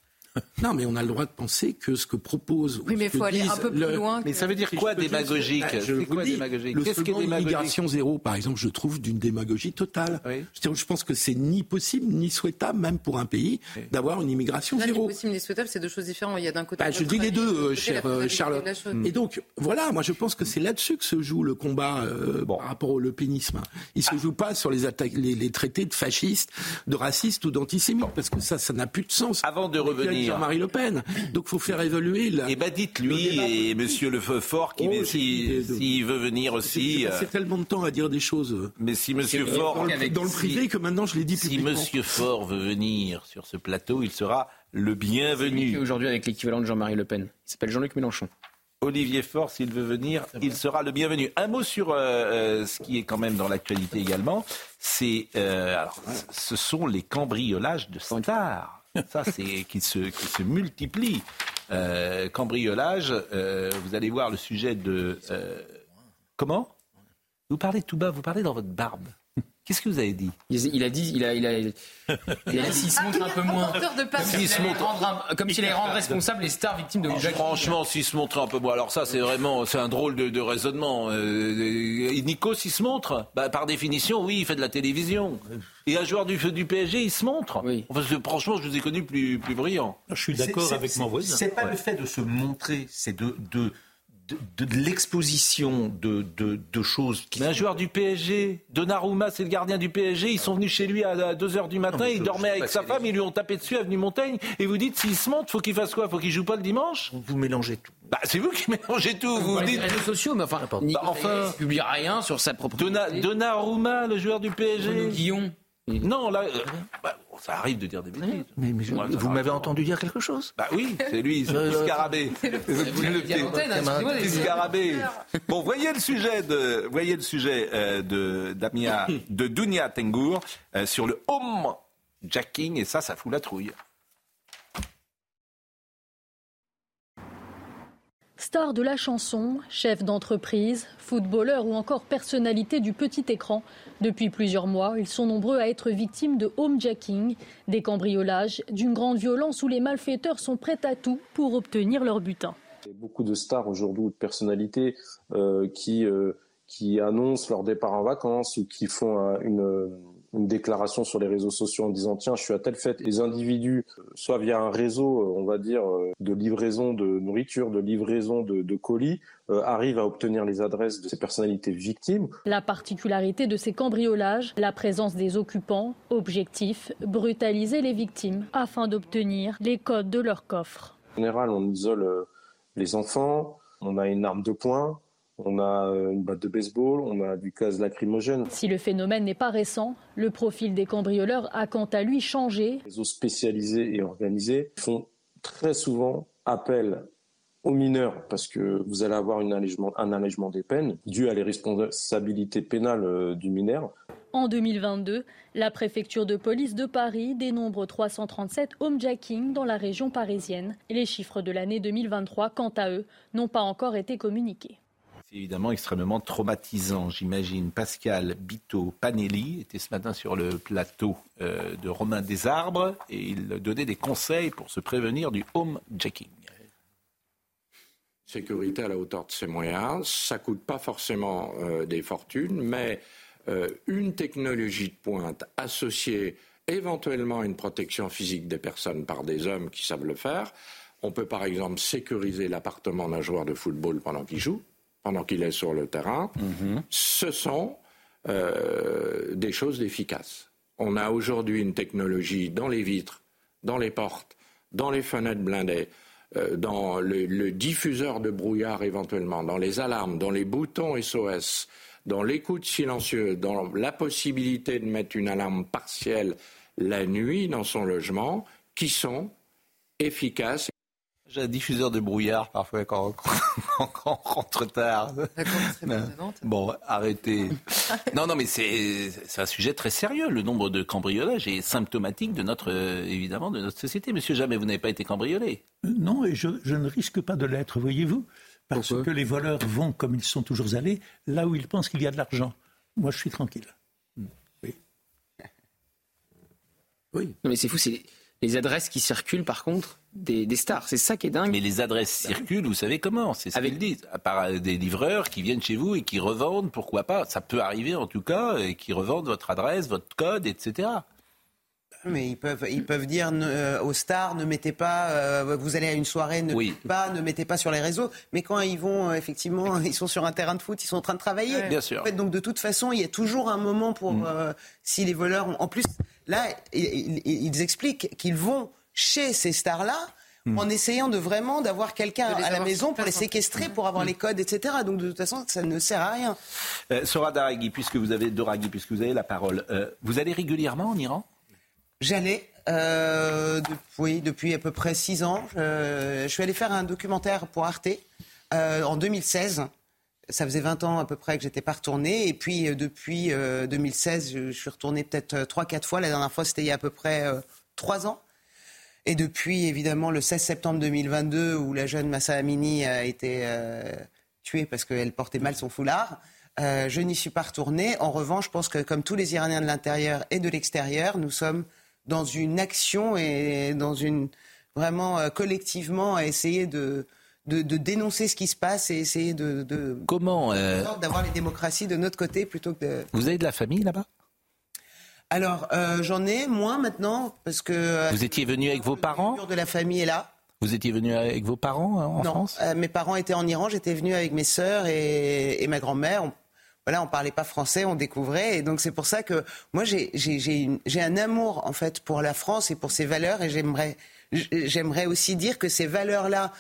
Non, mais on a le droit de penser que ce que propose. Oui, mais il faut aller un peu plus loin. Mais ça veut dire quoi démagogique C'est quoi démagogique Qu'est-ce que l'immigration zéro, par exemple, je trouve d'une démagogie totale. Je, pense que c'est ni possible ni souhaitable, même pour un pays, d'avoir une immigration zéro. Ni possible ni souhaitable, c'est deux choses différentes. Il y a d'un côté. Bah, je dis les deux, euh, cher euh, Charlotte. Et donc, voilà, moi je pense que c'est là-dessus que se joue le combat euh, par rapport au lepénisme. Il se joue pas sur les, attaques, les, traités de fascistes, de racistes ou d'antisémites, parce que ça, ça n'a plus de sens. Avant de revenir Jean-Marie Le Pen. Donc il faut faire évoluer. La, et eh ben dites-lui et Monsieur Le Fort qui oh, s'il veut venir aussi. C'est euh, tellement de temps à dire des choses. Mais si Monsieur Fort dans, le privé que maintenant je l'ai dit Si Monsieur Fort veut venir sur ce plateau, il sera le bienvenu. Aujourd'hui avec l'équivalent de Jean-Marie Le Pen. Il s'appelle Jean-Luc Mélenchon. Olivier Faure, s'il veut venir, il sera le bienvenu. Un mot sur euh, euh, ce qui est quand même dans l'actualité également, c'est ce sont les cambriolages de stars. Ça, c'est qui se, multiplie. Euh, cambriolage, euh, vous allez voir le sujet de... Euh, comment? Vous parlez tout bas, vous parlez dans votre barbe. Qu'est-ce que vous avez dit il, a dit, il a, il a, il a s'il se montre un peu moins, comme s'il allait rendre responsable les stars victimes de Franchement, s'il se montre un peu moins, alors ça, c'est vraiment, c'est un drôle de, raisonnement. Euh, Nico, s'il se montre, bah, par définition, oui, il fait de la télévision. Et un joueur du, du PSG, il se montre. Oui. franchement, je vous ai connu plus, plus brillant. Je suis d'accord avec mon voisin. C'est pas le fait de se montrer, c'est de, de de, l'exposition de, de, choses. Qui Mais un joueur du PSG, Donnarumma, c'est le gardien du PSG, ils sont venus chez lui à 2h du matin, il dormait avec sa femme, ils lui ont tapé dessus avenue Montaigne, et vous dites s'il se monte, faut qu'il fasse quoi? Faut qu'il joue pas le dimanche? Vous mélangez tout. Bah, c'est vous qui mélangez tout. Vous, dites. Les réseaux sociaux, mais enfin, bah, enfin, publie rien sur sa propre. Donnarumma, le joueur du PSG. Guillon. Non, là, euh, bah, ça arrive de dire des bêtises. Mais, vous m'avez entendu dire quelque chose Bah oui, c'est lui, c'est Scarabée. Scarabée. Bon, voyez le sujet de, voyez le sujet euh, de Damia, de Dunia Tengour euh, sur le home jacking et ça, ça fout la trouille. Star de la chanson, chef d'entreprise, footballeur ou encore personnalité du petit écran, depuis plusieurs mois, ils sont nombreux à être victimes de homejacking, des cambriolages, d'une grande violence où les malfaiteurs sont prêts à tout pour obtenir leur butin. Il y a beaucoup de stars aujourd'hui ou de personnalités euh, qui, euh, qui annoncent leur départ en vacances ou qui font une une déclaration sur les réseaux sociaux en disant tiens je suis à telle fête les individus soit via un réseau on va dire de livraison de nourriture de livraison de, de colis arrivent à obtenir les adresses de ces personnalités victimes. La particularité de ces cambriolages, la présence des occupants, objectif, brutaliser les victimes afin d'obtenir les codes de leur coffre. En général on isole les enfants, on a une arme de poing, on a euh, une batte de baseball, on a du gaz lacrymogène. Si le phénomène n'est pas récent, le profil des cambrioleurs a quant à lui changé. Les réseaux spécialisés et organisés font très souvent appel aux mineurs parce que vous allez avoir un allègement des peines dû à les responsabilités pénales euh, du mineur. En 2022, la préfecture de police de Paris dénombre 337 homejacking dans la région parisienne. Les chiffres de l'année 2023, quant à eux, n'ont pas encore été communiqués. C'est évidemment extrêmement traumatisant, j'imagine. Pascal Bito Panelli était ce matin sur le plateau euh, de Romain Desarbres et il donnait des conseils pour se prévenir du homejacking. Sécurité à la hauteur de ses moyens, ça coûte pas forcément euh, des fortunes, mais euh, une technologie de pointe associée éventuellement à une protection physique des personnes par des hommes qui savent le faire. On peut par exemple sécuriser l'appartement d'un joueur de football pendant qu'il joue pendant qu'il est sur le terrain, mhm. ce sont euh, des choses efficaces. On a aujourd'hui une technologie dans les vitres, dans les portes, dans les fenêtres blindées, euh, dans le, diffuseur de brouillard éventuellement, dans les alarmes, dans les boutons SOS, dans l'écoute silencieuse, dans la possibilité de mettre une alarme partielle la nuit dans son logement, qui sont efficaces. J'ai un diffuseur de brouillard parfois quand, on rentre tard. Bon, arrêtez. non, non, mais c'est un sujet très sérieux. Le nombre de cambriolages est symptomatique de notre, évidemment, de notre société. Monsieur Jamais, vous n'avez pas été cambriolé euh, Non, et je, je, ne risque pas de l'être, voyez-vous, parce que les voleurs vont, comme ils sont toujours allés, là où ils pensent qu'il y a de l'argent. Moi, je suis tranquille. Oui. Oui. Non, mais c'est fou, c'est les adresses qui circulent, par contre, des, stars. C'est ça qui est dingue. Mais les adresses circulent, vous savez comment C'est ce qu'ils disent. À part euh, des livreurs qui viennent chez vous et qui revendent, pourquoi pas Ça peut arriver en tout cas, et qui revendent votre adresse, votre code, etc. Mais ils peuvent, ils peuvent dire euh, aux stars ne mettez pas, euh, vous allez à une soirée, ne mettez pas, ne mettez pas sur les réseaux. Mais quand ils vont, effectivement, ils sont sur un terrain de foot, ils sont en train de travailler. Bien sûr. En fait, donc de toute façon, il y a toujours un moment pour mm. si les voleurs. Ont... En plus, là, ils, expliquent qu'ils vont chez ces stars-là hmm. en essayant de vraiment d'avoir quelqu'un à la maison pour les séquestrer, pour avoir hmm. les codes, etc. Donc de toute façon, ça ne sert à rien. Euh, Sora Daraghi, puisque vous avez Doraghi, puisque vous avez la parole, euh, vous allez régulièrement en Iran? J'allais, euh, depuis, depuis à peu près six ans. je suis allé faire un documentaire pour Arte en 2016 ça faisait 20 ans à peu près que j'étais pas retournée. Et puis, euh, depuis 2016, euh, je, suis retournée peut-être 3-4 euh, fois. La dernière fois, c'était il y a à peu près 3 ans. Et depuis, évidemment, le 16 septembre 2022, où la jeune Massa Amini a été tuée parce qu'elle portait mal son foulard, je n'y suis pas retournée. En revanche, je pense que comme tous les Iraniens de l'intérieur et de l'extérieur, nous sommes dans une action et dans une vraiment collectivement à essayer de de, dénoncer ce qui se passe et essayer de, comment euh, d'avoir les démocraties de notre côté plutôt que de... Vous avez de la famille là-bas? Alors euh, j'en ai moins maintenant parce que euh, vous étiez venu avec vos parents? de la famille est là. Vous étiez venu avec vos parents hein, en non, France? Mes parents étaient en Iran. J'étais venu avec mes sœurs et, ma grand-mère. On, voilà, on parlait pas français, on découvrait, et donc c'est pour ça que moi j'ai un amour en fait pour la France et pour ses valeurs, et j'aimerais j'aimerais aussi dire que ces valeurs-là,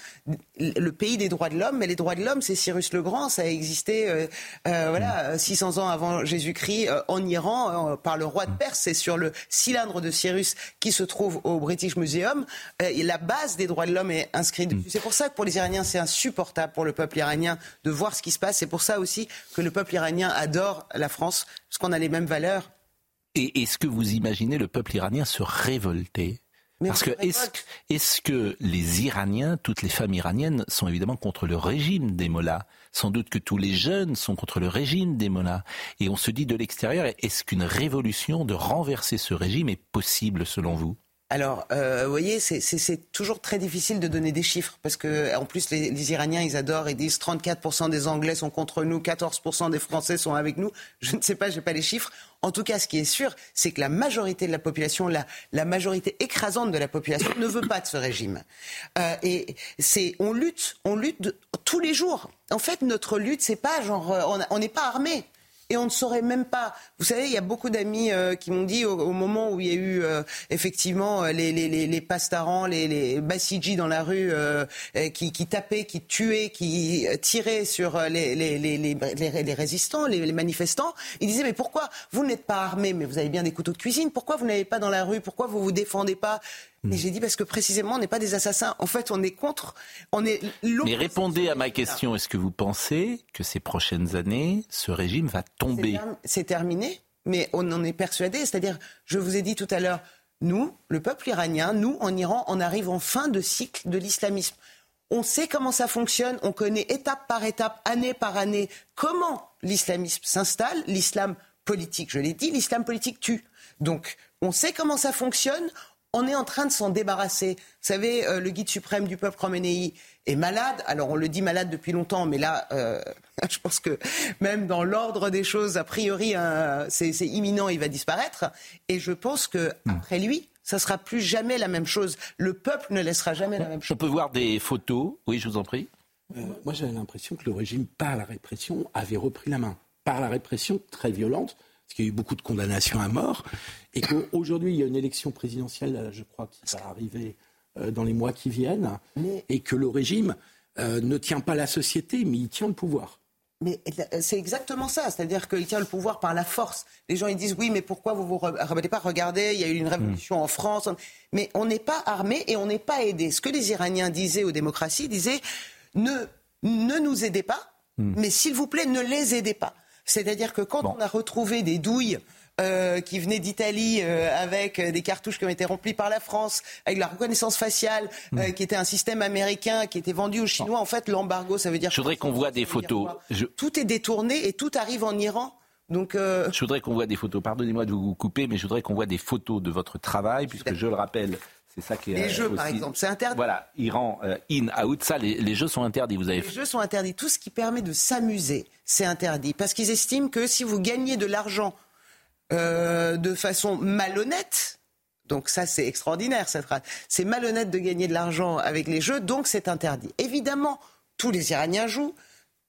le pays des droits de l'homme, mais les droits de l'homme, c'est Cyrus le Grand, ça a existé euh, euh voilà 600 ans avant Jésus-Christ euh, en Iran par le roi de Perse. C'est sur le cylindre de Cyrus qui se trouve au British Museum. et la base des droits de l'homme est inscrite. Mm. C'est pour ça que pour les Iraniens, c'est insupportable pour le peuple iranien de voir ce qui se passe. C'est pour ça aussi que le peuple iranien adore la France, parce qu'on a les mêmes valeurs. Et est-ce que vous imaginez le peuple iranien se révolter? Parce que est-ce que les Iraniens, toutes les femmes iraniennes sont évidemment contre le régime des mollahs Sans doute que tous les jeunes sont contre le régime des mollahs. Et on se dit de l'extérieur, est-ce qu'une révolution de renverser ce régime est possible selon vous? Alors, euh, vous voyez, c'est toujours très difficile de donner des chiffres parce que, en plus, les, les Iraniens, ils adorent, ils disent 34% des Anglais sont contre nous, 14% des Français sont avec nous. Je ne sais pas, j'ai pas les chiffres. En tout cas, ce qui est sûr, c'est que la majorité de la population, la, la, majorité écrasante de la population, ne veut pas de ce régime. Euh, et c'est, on lutte, on lutte tous les jours. En fait, notre lutte, c'est pas genre, euh, on n'est pas armé et on ne saurait même pas. Vous savez, il y a beaucoup d'amis euh, qui m'ont dit au, moment où il y a eu euh, effectivement euh, les, les, les, les pastarans, les, les dans la rue qui, qui, tapaient, qui tuaient, qui tiraient sur les, les, les, les résistants, les, manifestants. Ils disaient mais pourquoi vous n'êtes pas armés, mais vous avez bien des couteaux de cuisine, pourquoi vous n'allez pas dans la rue, pourquoi vous vous défendez pas? Et j'ai dit parce que précisément, on n'est pas des assassins. En fait, on est contre. On est. Mais répondez à ma question. Est-ce que vous pensez que ces prochaines années, ce régime va tomber C'est terminé, mais on en est persuadé. C'est-à-dire, je vous ai dit tout à l'heure, nous, le peuple iranien, nous, en Iran, on arrive en fin de cycle de l'islamisme. On sait comment ça fonctionne, on connaît étape par étape, année par année, comment l'islamisme s'installe, l'islam politique, je l'ai dit, l'islam politique tue. Donc, on sait comment ça fonctionne, on est en train de s'en débarrasser. Vous savez, euh, le guide suprême du peuple Khomeini est malade. Alors on le dit malade depuis longtemps, mais là, euh, je pense que même dans l'ordre des choses, a priori, c'est imminent, il va disparaître. Et je pense que hmm. après lui, ça sera plus jamais la même chose. Le peuple ne laissera jamais la même chose. On peut voir des photos. Oui, je vous en prie. Euh, moi, j'avais l'impression que le régime, par la répression, avait repris la main. Par la répression très violente, parce qu'il y a eu beaucoup de condamnations à mort, et qu'aujourd'hui, il y a une élection présidentielle, je crois, qui va arriver euh, dans les mois qui viennent, et que le régime euh, ne tient pas la société, mais il tient le pouvoir. Mais c'est exactement ça, c'est-à-dire qu'il tient le pouvoir par la force. Les gens ils disent oui, mais pourquoi vous vous remettez pas Regardez, il y a eu une révolution en France, mais on n'est pas armé et on n'est pas aidé. Ce que les Iraniens disaient aux démocraties, disaient ne ne nous aidez pas, hmm. mais s'il vous plaît, ne les aidez pas. C'est-à-dire que quand on a retrouvé des douilles euh, qui venaient d'Italie euh, avec des cartouches qui ont été remplies par la France, avec la reconnaissance faciale, euh, hmm. qui était un système américain qui était vendu aux Chinois. En fait, l'embargo, ça veut dire. Je voudrais qu'on voit des photos. Tout est détourné et tout arrive en Iran. Donc, Je voudrais qu'on voit des photos. Pardonnez-moi de vous couper, mais je voudrais qu'on voit des photos de votre travail, puisque je le rappelle, c'est ça qui est. Les jeux, par exemple, c'est interdit. Voilà, Iran, in, out, ça, les, les, jeux sont interdits. Vous avez. Les jeux sont interdits. Tout ce qui permet de s'amuser, c'est interdit, parce qu'ils estiment que si vous gagnez de l'argent euh, de façon malhonnête, donc ça c'est extraordinaire cette phrase, c'est malhonnête de gagner de l'argent avec les jeux, donc c'est interdit. Évidemment, tous les Iraniens jouent,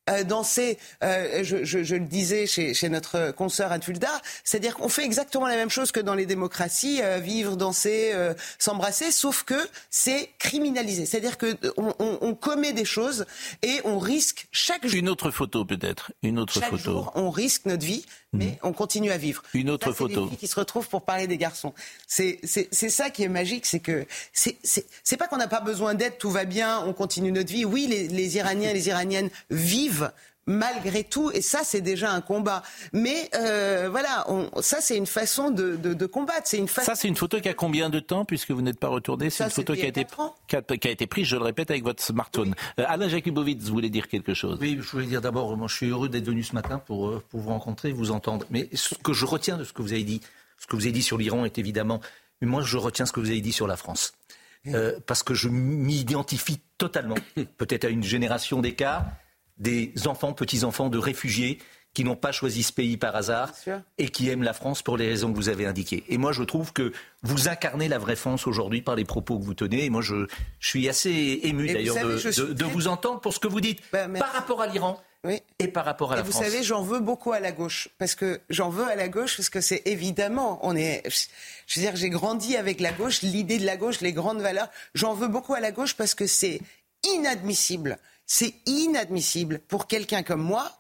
euh, danser, euh, je, je, le disais chez, chez notre consoeur Atulda, c'est-à-dire qu'on fait exactement la même chose que dans les démocraties, euh, vivre, danser, s'embrasser, sauf que c'est criminalisé. C'est-à-dire que on, on, commet des choses et on risque chaque jour. Une autre photo peut-être, une autre chaque photo. Jour, on risque notre vie, mais mhm. on continue à vivre. Une autre photo. qui se retrouvent pour parler des garçons. C'est ça qui est magique, c'est que c'est pas qu'on n'a pas besoin d'aide, tout va bien, on continue notre vie. Oui, les, les Iraniens et les Iraniennes vivent malgré tout, et ça c'est déjà un combat. Mais euh, voilà, ça c'est une façon de, combattre. C'est une Ça c'est une photo qui a combien de temps puisque vous n'êtes pas retourné C'est une photo qui a, été, qui, a, été prise, je le répète, avec votre smartphone. Euh, Alain Jakubowicz voulait dire quelque chose? Oui, je voulais dire d'abord, moi je suis heureux d'être venu ce matin pour, euh, pour vous rencontrer, vous entendre. Mais ce que je retiens de ce que vous avez dit, ce que vous avez dit sur l'Iran est évidemment, mais moi je retiens ce que vous avez dit sur la France. parce que je m'identifie totalement, peut-être à une génération d'écart, des enfants, petits-enfants de réfugiés qui n'ont pas choisi ce pays par hasard et qui aiment la France pour les raisons que vous avez indiquées. Et moi, je trouve que vous incarnez la vraie France aujourd'hui par les propos que vous tenez. Et moi, je, suis assez ému d'ailleurs de, vous entendre pour ce que vous dites bah, par rapport à l'Iran. Et par rapport à la vous France. Vous savez, j'en veux beaucoup à la gauche parce que j'en veux à la gauche parce que c'est évidemment, on est, je veux dire, j'ai grandi avec la gauche, l'idée de la gauche, les grandes valeurs. J'en veux beaucoup à la gauche parce que c'est inadmissible c'est inadmissible pour quelqu'un comme moi,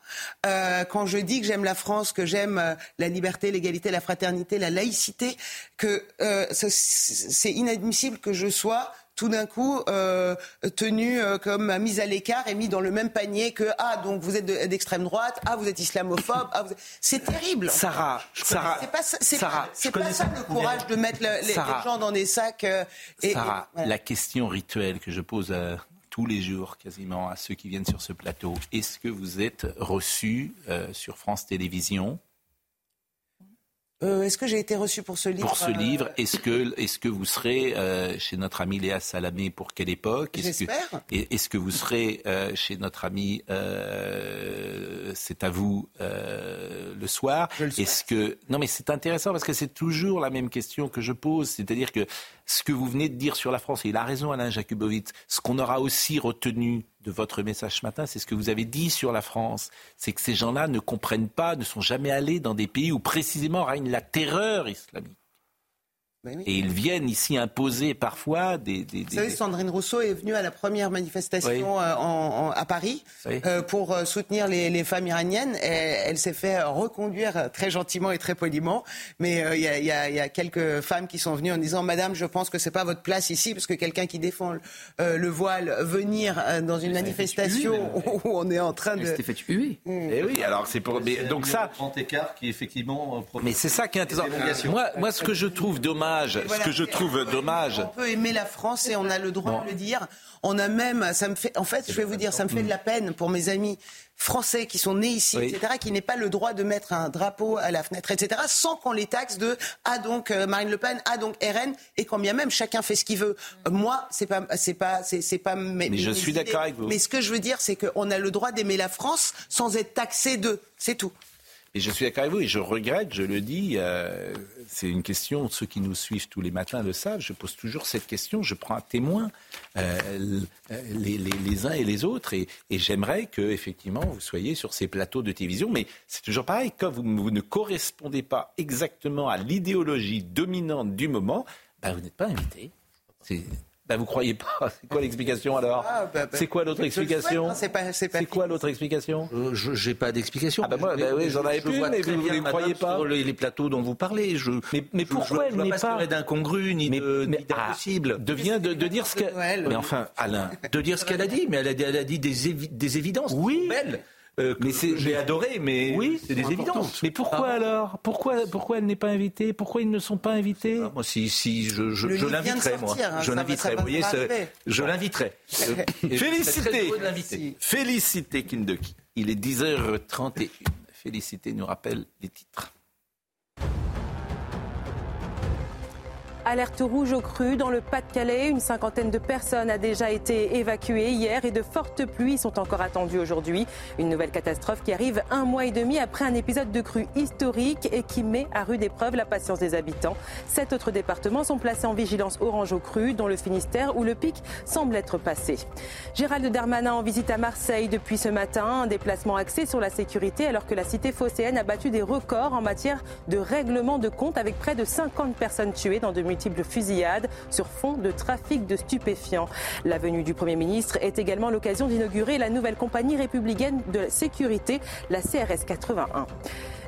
euh, quand je dis que j'aime la France, que j'aime euh, la liberté, l'égalité, la fraternité, la laïcité, que euh, c'est inadmissible que je sois tout d'un coup tenu comme mise à l'écart et mis dans le même panier que ah donc vous êtes d'extrême droite, ah vous êtes islamophobe, ah, c'est terrible. Sarah, Sarah, c'est pas, c'est pas, ça le courage de mettre les, gens dans des sacs. et, Sarah, la question rituelle que je pose à tous les jours quasiment à ceux qui viennent sur ce plateau. Est-ce que vous êtes reçu euh, sur France Télévisions? Euh, est-ce que j'ai été reçu pour ce livre Pour ce livre, euh, est-ce que, est que vous serez euh, chez notre ami Léa Salamé pour quelle époque? J'espère. Est-ce que vous serez chez notre ami C'est à vous le soir? Est-ce que non mais c'est intéressant parce que c'est toujours la même question que je pose, c'est-à-dire que ce que vous venez de dire sur la France, et il a raison Alain Jakubowicz, ce qu'on aura aussi retenu de votre message ce matin, c'est ce que vous avez dit sur la France. C'est que ces gens-là ne comprennent pas, ne sont jamais allés dans des pays où précisément règne la terreur islamique. Ben Et ils viennent ici imposer parfois des. des Vous savez, Sandrine Rousseau est venue à la première manifestation euh, en, à Paris euh, pour euh, soutenir les, les, femmes iraniennes. Et elle s'est fait reconduire très gentiment et très poliment. Mais il y, y, a, y, a quelques femmes qui sont venues en disant Madame, je pense que c'est pas votre place ici, parce que quelqu'un qui défend le voile venir dans une manifestation où on est en train de. C'était fait tuer. Mmh. Et eh oui, alors c'est pour. Mais, donc ça. Grand écart qui effectivement. Mais c'est ça qui est intéressant. Moi, moi, ce que je trouve dommage ce que je trouve dommage. On peut aimer la France et on a le droit de le dire. On a même, ça me fait, en fait, je vais vous dire, ça me fait de la peine pour mes amis français qui sont nés ici, etc., qui n'aient pas le droit de mettre un drapeau à la fenêtre, etc., sans qu'on les taxe de ah donc euh, Marine Le Pen, ah donc RN, et quand bien même chacun fait ce qu'il veut. moi, c'est pas, c'est pas, c'est pas. mais je suis d'accord avec vous. Mais ce que je veux dire, c'est qu'on a le droit d'aimer la France sans être taxé d'eux. C'est tout. Et je suis d'accord avec vous et je regrette, je le dis, euh, c'est une question, ceux qui nous suivent tous les matins le savent, je pose toujours cette question, je prends un témoin euh, les, uns et les autres et, j'aimerais que effectivement vous soyez sur ces plateaux de télévision, mais c'est toujours pareil, quand vous, ne correspondez pas exactement à l'idéologie dominante du moment, ben vous n'êtes pas invité. Ben, vous croyez pas C'est quoi l'explication alors ah, bah, bah, C'est quoi l'autre explication C'est quoi l'autre explication euh, Je n'ai pas d'explication. Ah ben moi, ben oui, j'en avais plus, mais vous ne croyez pas sur les, plateaux dont vous parlez. Je, mais, mais pourquoi elle n'est pas d'incongru ni d'impossible ah, de, de, de dire ce qu'elle. Mais enfin, Alain, de dire ce qu'elle a dit, mais elle a, elle a dit des, des évidences. Oui. Belles. Euh, mais j'ai adoré, mais oui, c'est des évidences. Mais pourquoi alors? Pourquoi pourquoi elle n'est pas invitée? Pourquoi ils ne sont pas invités? Ah, Moi, si si je, je, je l'inviterai, moi, hein, je l'inviterai. Vous voyez, je l'inviterai. Félicité, félicité Kindoki. Il est 10h31. Félicité nous rappelle les titres. Alerte rouge au cru dans le Pas-de-Calais. Une cinquantaine de personnes a déjà été évacuées hier et de fortes pluies sont encore attendues aujourd'hui. Une nouvelle catastrophe qui arrive un mois et demi après un épisode de crue historique et qui met à rude épreuve la patience des habitants. Sept autres départements sont placés en vigilance orange au cru, dont le Finistère où le pic semble être passé. Gérald Darmanin en visite à Marseille depuis ce matin. Un déplacement axé sur la sécurité alors que la cité phocéenne a battu des records en matière de règlement de compte avec près de 50 personnes tuées dans de multiples fusillades sur fond de trafic de stupéfiants. La venue du Premier ministre est également l'occasion d'inaugurer la nouvelle compagnie républicaine de sécurité, la CRS 81.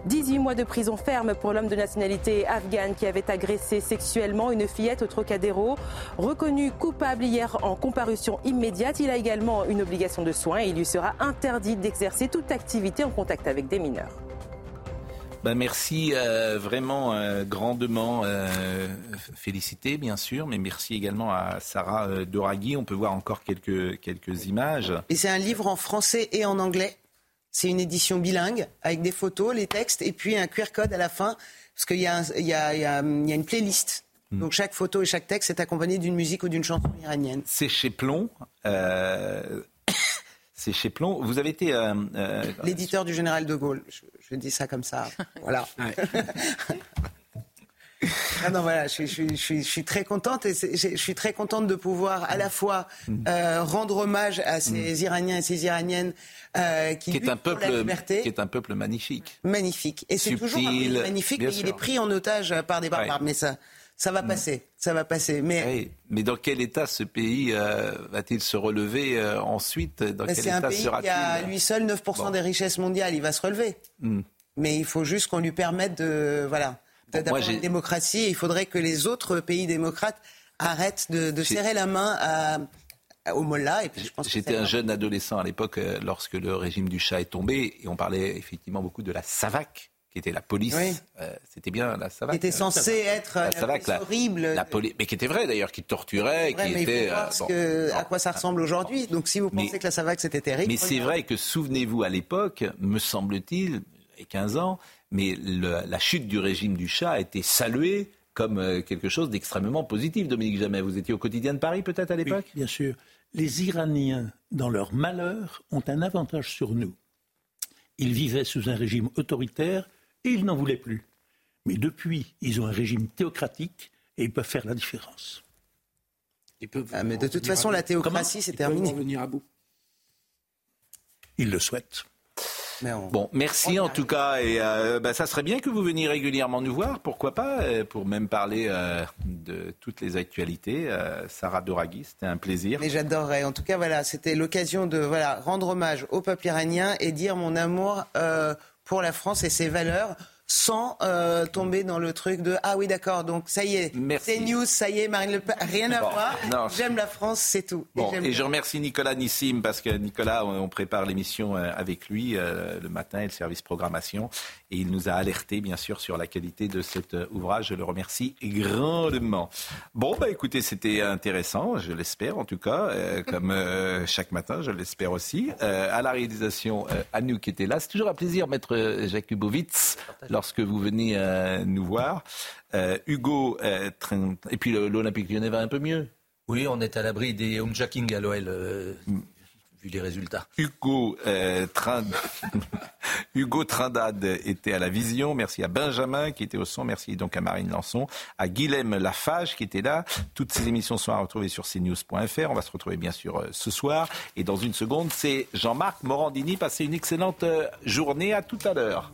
18 mois de prison ferme pour l'homme de nationalité afghane qui avait agressé sexuellement une fillette au Trocadéro. Reconnu coupable hier en comparution immédiate, il a également une obligation de soins et il lui sera interdit d'exercer toute activité en contact avec des mineurs. Ben merci euh, vraiment euh, grandement euh, félicité bien sûr, mais merci également à Sarah euh, Doraghi. On peut voir encore quelques, quelques images. Et c'est un livre en français et en anglais. C'est une édition bilingue avec des photos, les textes et puis un QR code à la fin parce qu'il y, y, y, y, a une playlist. Hmm. Donc chaque photo et chaque texte est accompagné d'une musique ou d'une chanson iranienne. C'est chez Plomb. C'est chez Plomb. Vous avez été. Euh, euh, L'éditeur du général de Gaulle. Je, dis ça comme ça. Voilà. Ah non, voilà, je, suis très contente et je suis très contente de pouvoir à la fois mm. euh, rendre hommage à ces mm. Iraniens et ces Iraniennes qui, qui est un peuple, la liberté. Qui est un peuple magnifique. Magnifique. Et c'est toujours un magnifique, mais il est pris en otage par des barbares. Mais ça, ça va mm. passer, ça va passer. Mais, mais dans quel état ce pays euh, va-t-il se relever euh, ensuite? Dans quel état un pays qui a lui seul 9% des richesses mondiales, il va se relever. Mm. Mais il faut juste qu'on lui permette de voilà d'avoir une démocratie. Il faudrait que les autres pays démocrates arrêtent de, serrer la main à, au Mollah. J'étais un jeune adolescent à l'époque euh, lorsque le régime du Shah est tombé et on parlait effectivement beaucoup de la SAVAK qui était la police. Euh, c'était bien la SAVAK. Qui était censé être la, SAVAK, horrible. La mais qui était vrai d'ailleurs, qui torturait, qui était. Euh, à quoi ça ressemble aujourd'hui. Donc si vous pensez que la SAVAK c'était terrible. Mais c'est vrai que souvenez-vous à l'époque, me semble-t-il, il y a 15 ans, mais la chute du régime du Shah a été saluée comme euh, quelque chose d'extrêmement positif. Dominique Jamais, vous étiez au quotidien de Paris peut-être à l'époque? Bien sûr. Les Iraniens, dans leur malheur, ont un avantage sur nous. Ils vivaient sous un régime autoritaire et ils n'en voulaient plus. Mais depuis, ils ont un régime théocratique et ils peuvent faire la différence. Ils peuvent ah, mais de toute façon, la théocratie, c'est terminé. venir à bout. Ils le souhaitent. Bon, merci en tout cas. Et euh, bah, ça serait bien que vous veniez régulièrement nous voir, pourquoi pas, euh, pour même parler euh, de toutes les actualités. Sarah Doraghi, c'était un plaisir. Mais j'adorerais. En tout cas, voilà, c'était l'occasion de voilà, rendre hommage au peuple iranien et dire mon amour pour la France et ses valeurs sans euh, tomber dans le truc de ah oui d'accord donc ça y est c'est news ça y est Marine Le Pen rien à voir. j'aime la France c'est tout. Bon, et, je remercie Nicolas Nissim parce que Nicolas on, prépare l'émission euh, avec lui euh, le matin et le service programmation. Et il nous a alerté bien sûr sur la qualité de cet ouvrage. Je le remercie grandement. Bon bah écoutez c'était intéressant je l'espère en tout cas comme chaque matin je l'espère aussi. À la réalisation Anouk qui était là. C'est toujours un plaisir maître Jakubowicz lorsque vous venez euh, nous voir. Euh, Hugo, euh, et puis l'Olympique lyonnais va un peu mieux. Oui, on est à l'abri des homejacking à l'OL. Mm. vu les résultats. Hugo, Hugo Trindade était à la vision. Merci à Benjamin qui était au son. Merci donc à Marine Lançon, à Guilhem Lafage qui était là. Toutes ces émissions sont à retrouver sur cnews.fr. On va se retrouver bien sûr ce soir. Et dans une seconde, c'est Jean-Marc Morandini. Passez une excellente journée. À tout à l'heure.